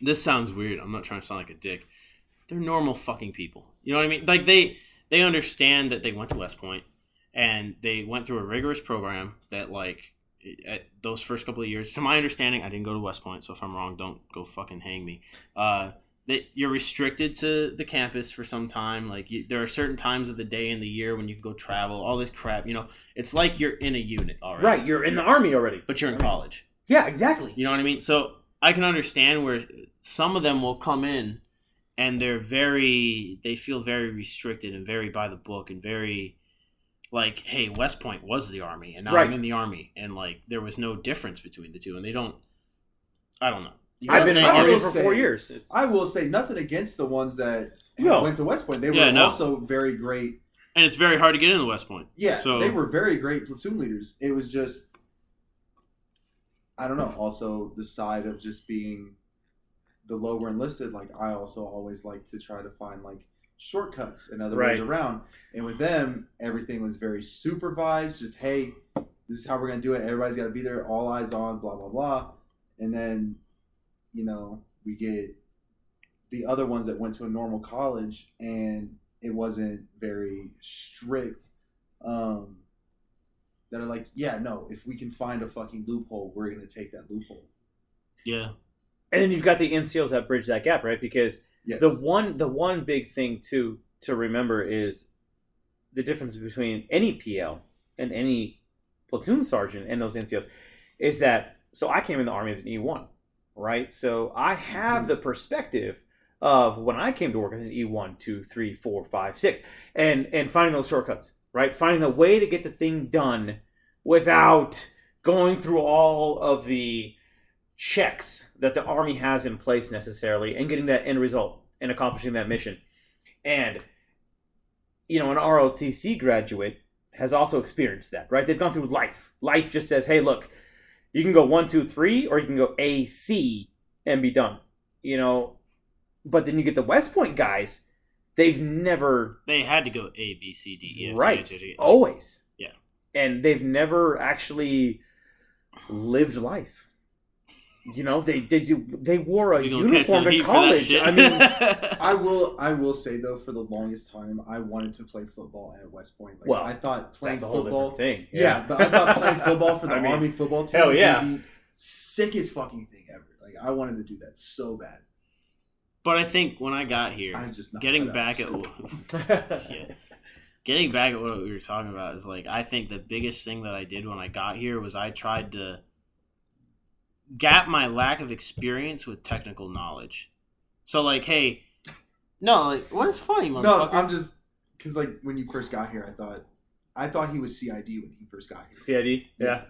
This sounds weird. I'm not trying to sound like a dick. They're normal fucking people. You know what I mean? Like they they understand that they went to West Point and they went through a rigorous program that like at those first couple of years. To my understanding, I didn't go to West Point, so if I'm wrong, don't go fucking hang me. Uh, that you're restricted to the campus for some time. Like you, there are certain times of the day and the year when you can go travel. All this crap. You know, it's like you're in a unit already. Right, you're in the army already. But you're in college. Yeah, exactly. You know what I mean? So I can understand where some of them will come in and they're very they feel very restricted and very by the book and very like, hey, West Point was the army and now Right. I'm in the army and like there was no difference between the two and they don't I don't know. You know I've what I'm been in saying? the army for say- four years. It's, I will say nothing against the ones that No. went to West Point. They were Yeah, no. also very great. and it's very hard to get into West Point. Yeah, So- they were very great platoon leaders. It was just, I don't know. Also, the side of just being the lower enlisted. Like I also always like to try to find like shortcuts and other Right. ways around. And with them, everything was very supervised. Just hey, this is how we're gonna do it. Everybody's got to be there. All eyes on. Blah blah blah. And then, you know, we get the other ones that went to a normal college and it wasn't very strict. Um, that are like, yeah, no, if we can find a fucking loophole, we're gonna take that loophole. Yeah. And then you've got the NCOs that bridge that gap, right? Because Yes. the one the one big thing to to remember is the difference between any PL and any platoon sergeant and those NCOs is that so I came in the army as an E1, right? So I have the perspective of when I came to work as an E1, 2, 3, 4, 5, 6, and and finding those shortcuts, right? Finding a way to get the thing done without going through all of the checks that the army has in place necessarily and getting that end result and accomplishing that mission. And you know, an ROTC graduate has also experienced that, right? They've gone through life. Life just says, "Hey, look, you can go one, two, three, or you can go A, C, and be done." You know, but then you get the West Point guys; they've never They had to go A, B, C, D, E, F, G, Right. H, I, J, K. always, Yeah. and they've never actually lived life. You know, they they do they wore a We gonna catch some uniform in heat for that college. I mean, <laughs> I will. I will say though, for the longest time, I wanted to play football at West Point. Like, Well, I thought playing that's a whole football. different thing. Yeah, but I thought playing football for <laughs> the I mean, Army football team hell was yeah. the sickest fucking thing ever. Like, I wanted to do that so bad. But I think when I got here, I'm just not getting back at. <laughs> Shit. Getting back at what we were talking about is like I think the biggest thing that I did when I got here was I tried to gap my lack of experience with technical knowledge. So like, hey, no, like what is funny, No. I'm just because like when you first got here, I thought I thought he was CID when he first got here. CID. Yeah. Who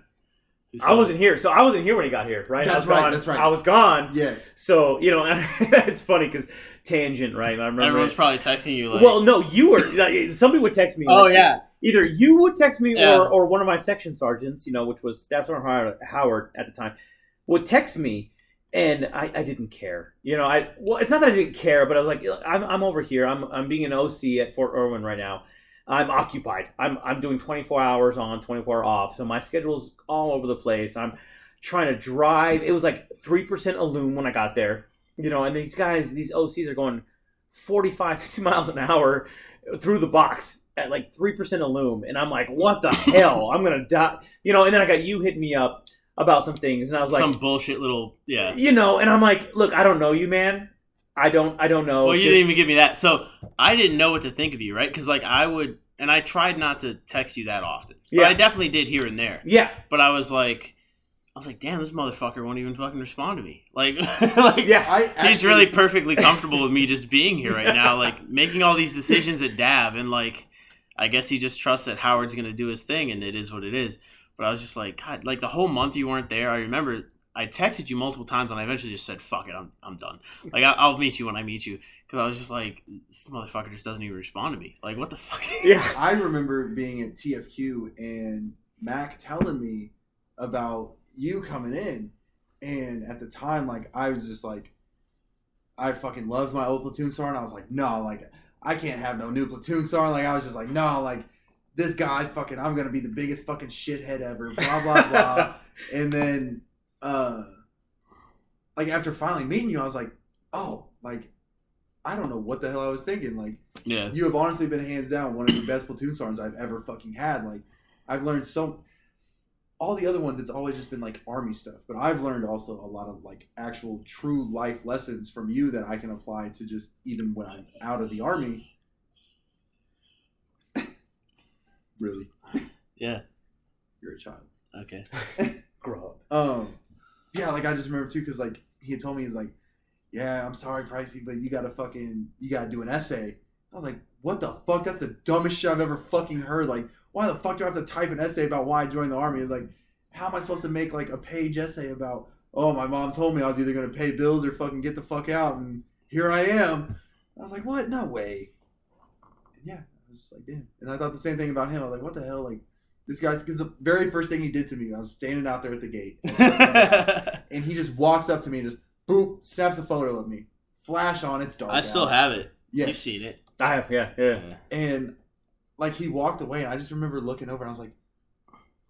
I wasn't here, so I wasn't here when he got here, right? I That's was right, Gone. that's right. I was gone. Yes. So you know, <laughs> it's funny because tangent, right? I remember. Everyone's it. probably texting you like, well, no, you were. Like, somebody would text me. oh like, yeah, Either you would text me, Yeah. or or one of my section sergeants, you know, which was Staff Sergeant Howard- Howard at the time, would text me, and I, I didn't care. You know, I well, it's not that I didn't care, but I was like, I'm, I'm over here. I'm I'm being an OC at Fort Irwin right now. I'm occupied. I'm I'm doing 24 hours on, 24 off. So my schedule's all over the place. I'm trying to drive. It was like three percent illume when I got there. You know, and these guys, these OCs are going 45, <laughs> 50 miles an hour through the box at like three percent illume, and I'm like, what the <laughs> hell? I'm gonna die. You know, and then I got you hitting me up about some things, and I was like, some bullshit little yeah. you know, and I'm like, look, I don't know you, man. I don't, I don't know. Well, you Just- didn't even give me that, so I didn't know what to think of you, right? Because like I would, and I tried not to text you that often. But Yeah. I definitely did here and there. yeah, But I was like, I was like, damn, this motherfucker won't even fucking respond to me. Like, <laughs> like yeah. I he's really perfectly <laughs> comfortable with me just being here right now, like making all these decisions at Dav, and like, I guess he just trusts that Howard's gonna do his thing, and it is what it is. But I was just like, God, like the whole month you weren't there. I remember I texted you multiple times, and I eventually just said, "Fuck it, I'm I'm done. Like I, I'll meet you when I meet you," because I was just like, this motherfucker just doesn't even respond to me. Like, what the fuck? <laughs> yeah. <laughs> I remember being at TFQ and Mac telling me about you coming in, and at the time, like I was just like, I fucking loved my old platoon star, and I was like, no, like I can't have no new platoon sergeant. Like I was just like, no, like this guy, fucking, I'm gonna be the biggest fucking shithead ever. Blah blah blah. <laughs> and then, uh, like after finally meeting you, I was like, oh, like I don't know what the hell I was thinking. Like Yeah, you have honestly been hands down one of the best platoon sergeants I've ever fucking had. Like, I've learned so. All the other ones, it's always just been like army stuff, but I've learned also a lot of like actual true life lessons from you that I can apply to just even when I'm out of the army. <laughs> really, yeah. you're a child. Okay. <laughs> Grow up. Um, yeah, like I just remember too, because like he told me he's like, yeah, I'm sorry, Pricey, but you gotta fucking you gotta do an essay. I was like, what the fuck? That's the dumbest shit I've ever fucking heard. Like, why the fuck do I have to type an essay about why I joined the army? It's like, how am I supposed to make like a page essay about? Oh, my mom told me I was either gonna pay bills or fucking get the fuck out, and here I am. I was like, what? No way. And yeah, I was just like, damn. And I thought the same thing about him. I was like, what the hell? Like, this guy's because the very first thing he did to me, I was standing out there at the gate, <laughs> <laughs> and he just walks up to me and just boop, snaps a photo of me. Flash on, it's dark. I still out. have it. Yes. You've seen it. I have, yeah, yeah. Yeah. and like he walked away. And I just remember looking over and I was like,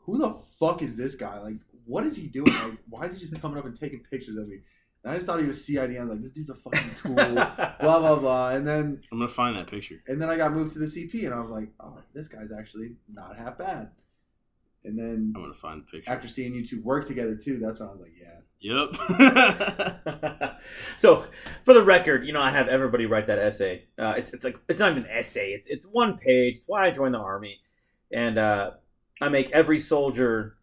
"Who the fuck is this guy? Like, what is he doing? Like, <laughs> why is he just coming up and taking pictures of me?" And I just thought he was CID. I'm like, "This dude's a fucking tool." blah blah blah. And then I'm gonna find that picture. and then I got moved to the CP, and I was like, "Oh, this guy's actually not half bad." And then I'm gonna find the picture. after seeing you two work together too, that's when I was like, "Yeah." Yep. <laughs> so, for the record, you know, I have everybody write that essay. Uh, it's it's like it's not even an essay. It's it's one page. It's why I joined the army, and uh, I make every soldier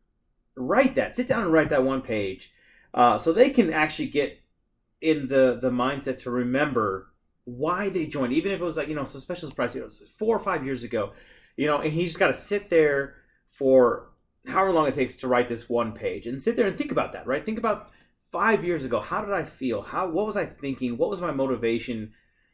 write that. Sit down and write that one page, uh, so they can actually get in the the mindset to remember why they joined. Even if it was like you know, so Specialist Price, you know, four or five years ago, you know, and he's just got to sit there for however long it takes to write this one page and sit there and think about that, right? Think about five years ago. How did I feel? How what was I thinking? What was my motivation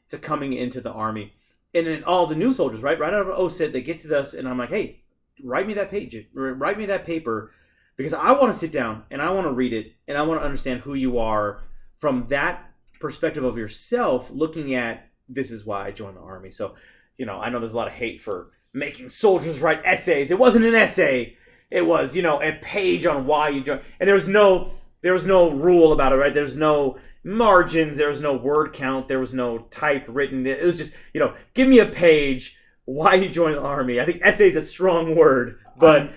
to coming into the army? And then all the new soldiers, right, right out of OSUT, they get to this, and I'm like, hey, write me that page, write me that paper, because I want to sit down and I want to read it and I want to understand who you are from that perspective of yourself, looking at this is why I joined the army. So, you know, I know there's a lot of hate for making soldiers write essays. It wasn't an essay. It was, you know, a page on why you joined. And there was no there was no rule about it, right? There was no margins, there was no word count, there was no type written. It was just, you know, give me a page why you joined the army. I think essay is a strong word, but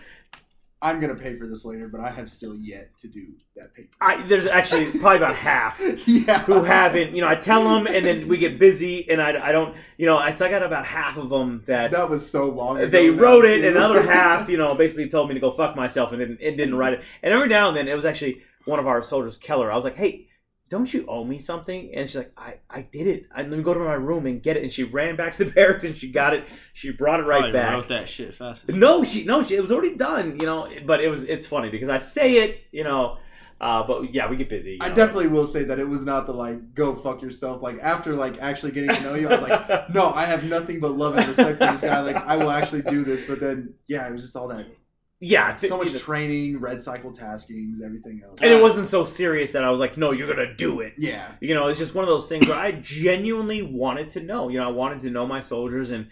I'm gonna pay for this later, but I have still yet to do that paper. I, there's actually probably about half <laughs> yeah. who haven't. You know, I tell them, and then we get busy, and I, I don't. You know, it's I got about half of them that That was so long. ago they wrote it, too. and another <laughs> half, you know, basically told me to go fuck myself and didn't, it didn't write it. And every now and then, it was actually one of our soldiers, Keller. I was like, hey, don't you owe me something? And she's like, I, I did it. I, let me go to my room and get it. And she ran back to the <laughs> barracks and she got it. She brought it right Probably back. wrote that shit fast. No, she no, she it was already done, you know. But it was it's funny because I say it, you know. Uh, but yeah, we get busy. you I know. definitely will say that it was not the like go fuck yourself. Like after like actually getting to know you, I was like, <laughs> no, I have nothing but love and respect for this guy. Like I will actually do this. But then yeah, it was just all that yeah, so much you training, red cycle taskings, everything else. and it wasn't so serious that I was like, no, you're gonna do it. Yeah, You know, it's just one of those things where I genuinely wanted to know. You know, I wanted to know my soldiers and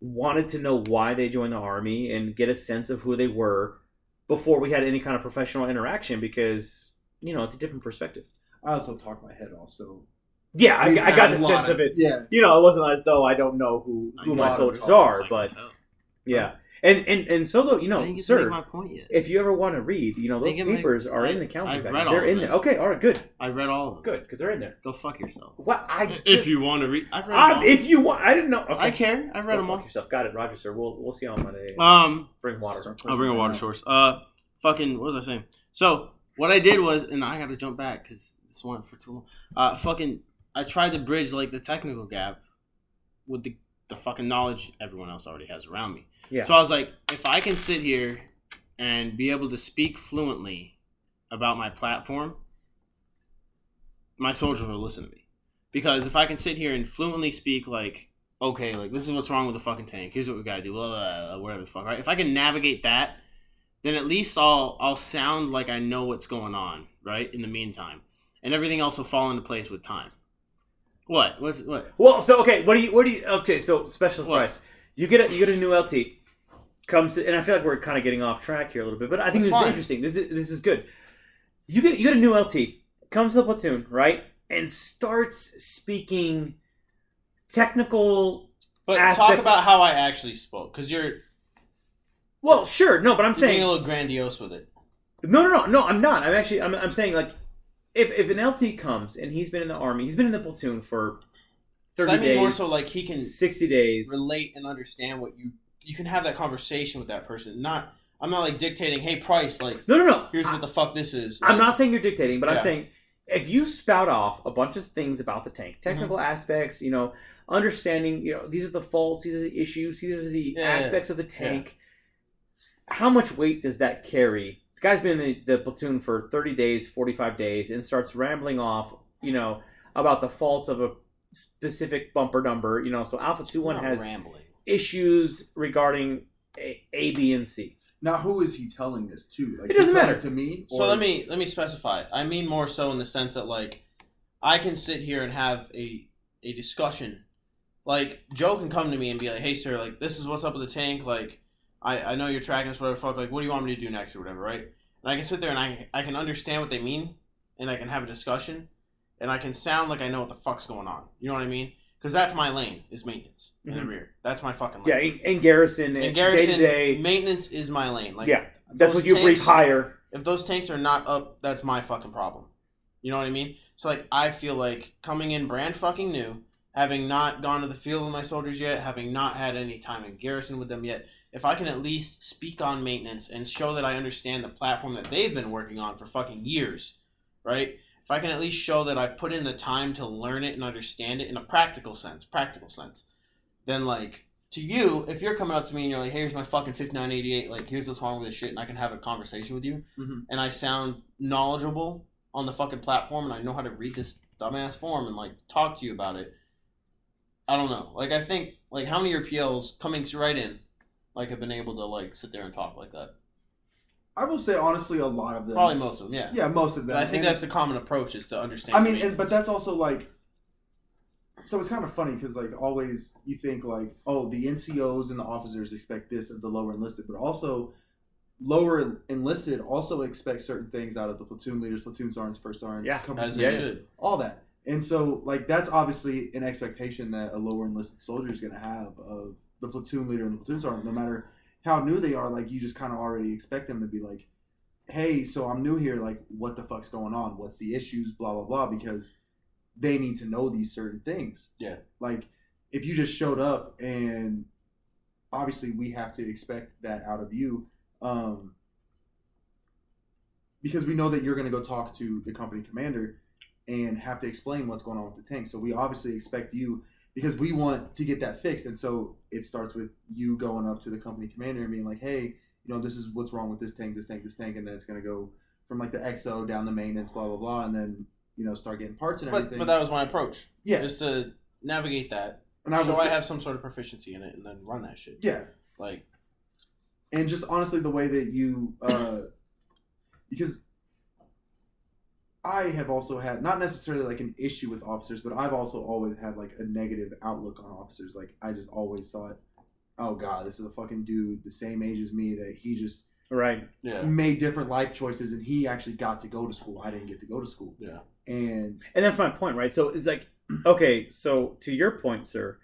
wanted to know why they joined the army and get a sense of who they were before we had any kind of professional interaction because you know it's a different perspective. I also talk my head off. So Yeah, I, I got the sense of it. Yeah, You know, it wasn't as though I don't know who who my soldiers are, but oh. yeah. tell. And and and so though, you know, didn't get to sir, my point yet. if you ever want to read, you know, those They get my- papers are I- in the council. I've read all They're of in them. there. Okay, all right, good, I've read all of them. good, because they're in there. Go fuck yourself. What I just, if you want to read, I've read them all. if you want, I didn't know. Okay. I care. I've read Go them fuck all. yourself. Got it, Roger, sir. We'll we'll see you on Monday. Um, Bring water. I'll bring a water source. Uh, fucking, what was I saying? So what I did was, and I got to jump back because this went for too long. Uh, fucking, I tried to bridge like the technical gap with the the fucking knowledge everyone else already has around me. Yeah. So I was like, if I can sit here and be able to speak fluently about my platform, my soldiers will listen to me. Because if I can sit here and fluently speak like, okay, like this is what's wrong with the fucking tank. Here's what we gotta do. Blah, blah, blah, whatever the fuck. Right? If I can navigate that, then at least I'll I'll sound like I know what's going on. Right. In the meantime, and everything else will fall into place with time. What? What's what? well, so okay, what do you? What do you? Okay, so special What? price. You get a you get a new LT. Comes to, and I feel like we're kind of getting off track here a little bit, but I think That's this is interesting. This is this is good. You get you get a new LT. Comes to the platoon, right, and starts speaking technical. But Aspects- talk about how I actually spoke, because you're, Well, sure, no, but I'm saying being a little grandiose with it. No, no, no, no. I'm not. I'm actually. I'm, I'm saying like, if if an LT comes and he's been in the army, he's been in the platoon for So thirty I mean days, more so like he can sixty days. relate and understand what you you can have that conversation with that person. Not I'm not like dictating, hey Price, like No, no, no. here's I, what the fuck this is. I'm not saying you're dictating, but I'm saying if you spout off a bunch of things about the tank, technical Mm-hmm. aspects, you know, understanding, you know, these are the faults, these are the issues, these are the Yeah, yeah, aspects of the tank. How much weight does that carry? The guy's been in the, the platoon for 30 days, 45 days, and starts rambling off, you know, about the faults of a specific bumper number. You know, so Alpha Two One has rambling. issues regarding a, a, B, and C. now who is he telling this to? Like It doesn't matter. to me. So let me let me specify. I mean more so in the sense that like I can sit here and have a a discussion like Joe can come to me and be like, "Hey, sir, like this is what's up with the tank. Like, I I know you're tracking us, whatever. Fuck, like, what do you want me to do next or whatever, right?" And I can sit there and I I can understand what they mean, and I can have a discussion, and I can sound like I know what the fuck's going on. You know what I mean? Because that's my lane is maintenance in the Mhm. rear. That's my fucking Yeah, lane. in, in Garrison, in day Garrison, day. maintenance is my lane. Like, Yeah, that's what you breathe tanks- higher. if those tanks are not up, that's my fucking problem. You know what I mean? So like I feel like coming in brand fucking new, having not gone to the field with my soldiers yet, having not had any time in garrison with them yet, if I can at least speak on maintenance and show that I understand the platform that they've been working on for fucking years, right? If I can at least show that I've put in the time to learn it and understand it in a practical sense, practical sense, then like to you, if you're coming up to me and you're like, hey, "Here's my fucking 5988, like here's what's wrong with this shit," and I can have a conversation with you, Mhm. and I sound knowledgeable on the fucking platform, and I know how to read this dumbass form and like talk to you about it. I don't know. Like I think like how many of your PLs coming right in, like have been able to like sit there and talk like that? I will say honestly, a lot of them. Probably most of them, yeah. Yeah, most of them. But I think And- that's the common approach is to understand. I mean, and, but that's also like, so it's kind of funny because like always you think like, oh, the NCOs and the officers expect this of the lower enlisted, but also lower enlisted also expect certain things out of the platoon leaders, platoon sergeants, first sergeants, Yeah, as they should. all that. And so like that's obviously an expectation that a lower enlisted soldier is going to have of the platoon leader and the platoon sergeant, no matter how new they are. Like you just kind of already expect them to be like, hey, so I'm new here. Like, what the fuck's going on? What's the issues? Blah blah blah. Because they need to know these certain things. Yeah. Like, if you just showed up and obviously we have to expect that out of you, um, because we know that you're going to go talk to the company commander and have to explain what's going on with the tank. So we obviously expect you because we want to get that fixed. And so it starts with you going up to the company commander and being like, hey, you know, this is what's wrong with this tank, this tank, this tank, and then it's going to go from like the XO down the maintenance, blah blah blah, and then you know start getting parts and everything. but that was my approach. yeah, Just to navigate that, and I so I have some sort of proficiency in it, and then run that shit. yeah, Like and just honestly the way that you uh because I have also had not necessarily like an issue with officers, but I've also always had like a negative outlook on officers. Like I just always thought, oh god, this is a fucking dude the same age as me that he just Right. yeah, made different life choices and he actually got to go to school. I didn't get to go to school. yeah. And And that's my point, right? So it's like, <clears throat> okay, so to your point, sir,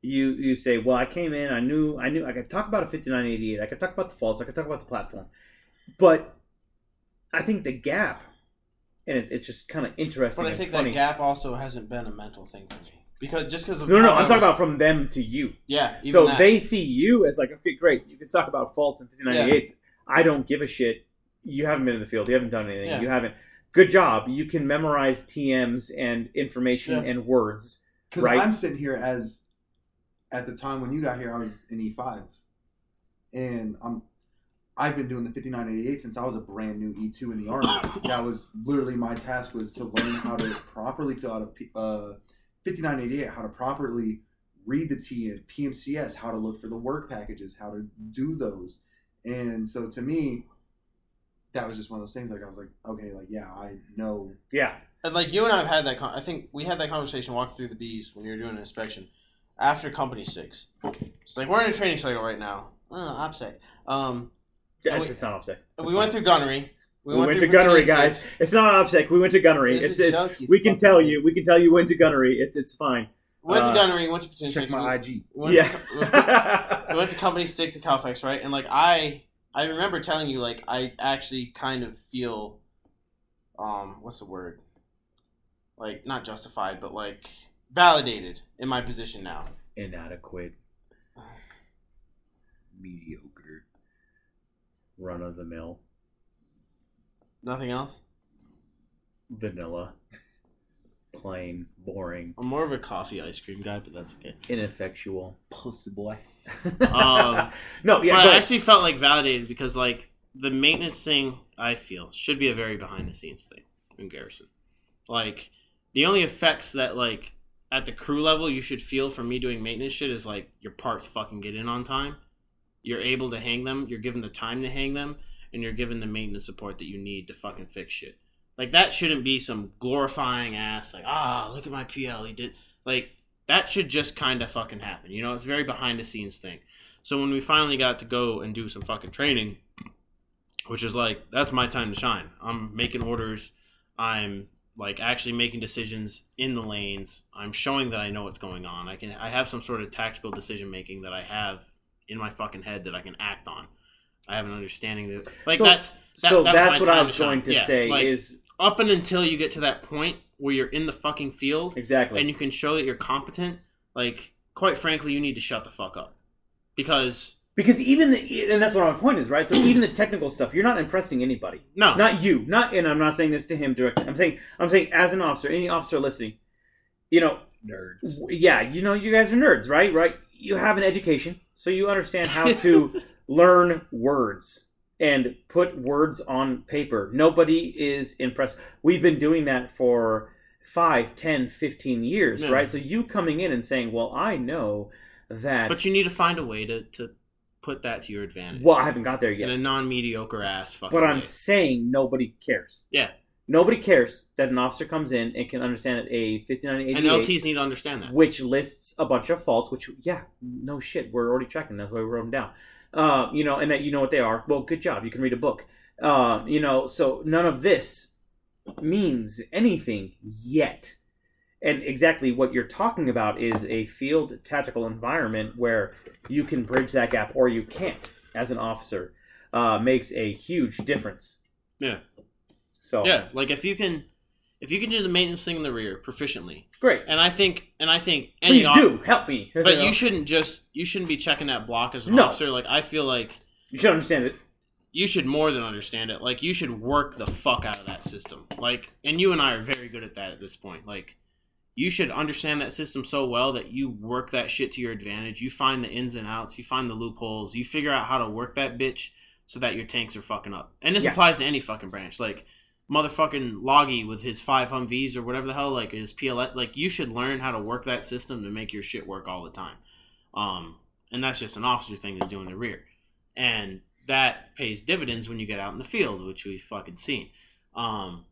you you say, well, I came in, I knew, I knew, I could talk about a fifty nine eighty eight, I could talk about the faults, I could talk about the platform, but I think the gap, and it's it's just kind of interesting. But I and think funny. that gap also hasn't been a mental thing for me because just because No, no, no, I I'm talking about from them to you. yeah. Even so that. they see you as like, okay, great, you can talk about faults and 5988s. I don't give a shit. You haven't been in the field. You haven't done anything. Yeah. You haven't. Good job. You can memorize TMs and information Yeah. and words. because Right. I'm sitting here as at the time when you got here, I was in E5, and I'm I've been doing the 5988 since I was a brand new E2 in the army. that was literally my task was to learn how to properly fill out a uh, 5988, how to properly read the TM, PMCS, how to look for the work packages, how to do those. And so to me, that was just one of those things. Like I was like, okay, like yeah, I know. Yeah. And like you and I have had that. Con- I think we had that conversation walking through the bees when you were doing an inspection after Company Six. It's like we're in a training cycle right now. Oh, OPSEC. Um, That's we- it's not OPSEC. we went through gunnery. We, went, to gunnery, platoon guys. six. It's not OPSEC. We went to gunnery. This It's, it's joke, we can tell idiot. you. We can tell you went to gunnery. It's it's fine. We went Uh, to gunnery. Went to platoon Check my we, IG. went Yeah. To, <laughs> we went to Company sticks at Calfax, right? And like I, I remember telling you like I actually kind of feel, um, what's the word? Like not justified, but like validated in my position now. Inadequate, Mediocre. Run of the mill, Nothing else. vanilla, plain, boring, I'm more of a coffee ice cream guy, but that's okay. ineffectual. Pussy boy. Um, <laughs> no, yeah, but go I ahead. actually felt like validated because like the maintenance thing I feel should be a very behind the scenes thing in Garrison. Like the only effects that like at the crew level you should feel from me doing maintenance shit is like your parts fucking get in on time. You're able to hang them, you're given the time to hang them, and you're given the maintenance support that you need to fucking fix shit. Like that shouldn't be some glorifying ass like, ah, look at my PL, he did like that should just kind of fucking happen. You know, it's very behind the scenes thing. So when we finally got to go and do some fucking training, which is like that's my time to shine. I'm making orders. I'm like actually making decisions in the lanes. I'm showing that I know what's going on. I can I have some sort of tactical decision making that I have in my fucking head that I can act on. I have an understanding that like So- that's that, so that was that's what I was going to Yeah, say like, is up and until you get to that point where you're in the fucking field exactly. and you can show that you're competent, like quite frankly, you need to shut the fuck up. Because Because even the, and that's what my point is, right? So even the technical stuff, you're not impressing anybody. no, Not you. Not and I'm not saying this to him directly. I'm saying I'm saying as an officer, any officer listening, you know, Nerds. yeah, you know, you guys are nerds, right? Right? You have an education, so you understand how to <laughs> learn words and put words on paper. Nobody is impressed. We've been doing that for 5, 10, 15 years, Yeah. right? So you coming in and saying, "Well, I know that but you need to find a way to, to put that to your advantage. well, I haven't got there yet. in a non mediocre ass fucking But I'm way. saying nobody cares. Yeah. Nobody cares that an officer comes in and can understand it a 5988 And LTs need to understand that. which lists a bunch of faults, which, yeah, no shit, we're already tracking. That's why we wrote them down. Uh, you know, and that you know what they are. Well, good job. You can read a book. Uh, you know, so none of this means anything yet. And exactly what you're talking about is a field tactical environment where you can bridge that gap or you can't as an officer. Uh, makes a huge difference. Yeah. So Yeah, like if you can if you can do the maintenance thing in the rear proficiently. great. And I think and I think any Please do help me. But you shouldn't just you shouldn't be checking that block as an No. officer. Like I feel like You should understand it. you should more than understand it. Like you should work the fuck out of that system. Like and you and I are very good at that at this point. Like you should understand that system so well that you work that shit to your advantage. You find the ins and outs, you find the loopholes, you figure out how to work that bitch so that your tanks are fucking up. And this Yeah. applies to any fucking branch. Like motherfucking Loggy with his five Humvees or whatever the hell, like his PLS. Like you should learn how to work that system to make your shit work all the time. Um, and that's just an officer thing to do in the rear, and that pays dividends when you get out in the field, which we've fucking seen. Um,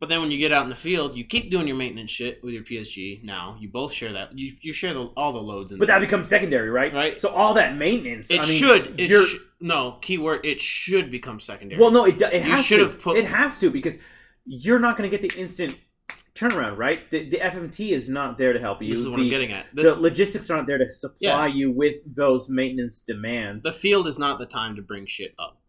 but then when you get out in the field, you keep doing your maintenance shit with your PSG. Now you both share that. You, you share the, all the loads. In But that becomes secondary, right? Right. So all that maintenance. it I mean, should. It sh- no keyword. It should become secondary. Well, no, it, it has to. put- It has to because you're not going to get the instant turnaround, right? The, the FMT is not there to help you. this is what the, I'm getting at. This, the logistics are not there to supply Yeah. you with those maintenance demands. the field is not the time to bring shit up,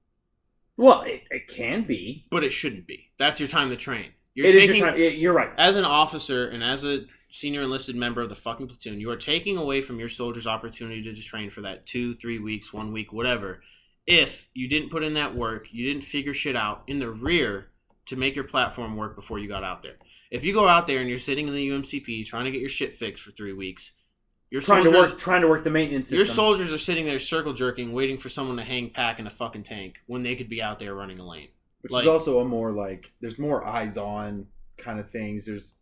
well, it, it can be. but it shouldn't be. That's your time to train. You're It is taking your time. you're right. as an officer and as a senior enlisted member of the fucking platoon, you are taking away from your soldiers' opportunity to train for that two, three weeks, one week, whatever. If you didn't put in that work, you didn't figure shit out in the rear to make your platform work before you got out there. If you go out there and you're sitting in the UMCP trying to get your shit fixed for three weeks, your Trying to work, trying to work the maintenance system. your soldiers are sitting there circle jerking, waiting for someone to hang pack in a fucking tank when they could be out there running a lane. Which Like- is also a more like there's more eyes on kind of things. There's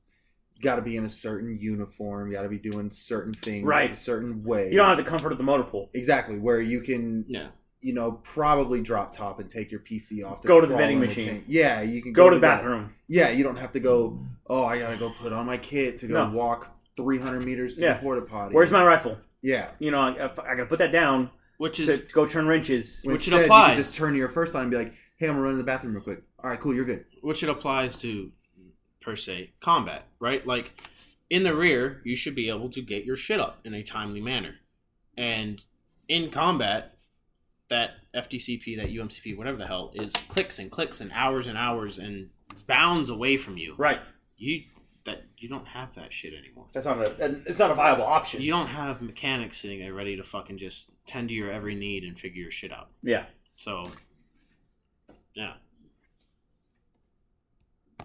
got to be in a certain uniform. You got to be doing certain things Right. a certain way. you don't have the comfort of the motor pool. exactly where you can Yeah. you know probably drop top and take your PC off. To go to the crawl vending machine. tank. Yeah, you can Go to do the that. bathroom. Yeah, you don't have to go. Oh, I gotta go put on my kit to go No. walk 300 meters to Yeah. the porta potty. Where's my rifle? Yeah. You know, I, I got to put that down Which to, is to go turn wrenches. Which it Instead, You applies. can just turn to your first line and be like, "Hey, I'm gonna run to the bathroom real quick." All right, cool, you're good. which it applies to per se combat, right? Like in the rear, you should be able to get your shit up in a timely manner. And in combat, that FDCP, that UMCP, whatever the hell, is clicks and clicks and hours and hours and bounds away from you. Right. You that you don't have that shit anymore. That's not a. It's not a viable option. You don't have mechanics sitting there ready to fucking just tend to your every need and figure your shit out. yeah. So, yeah,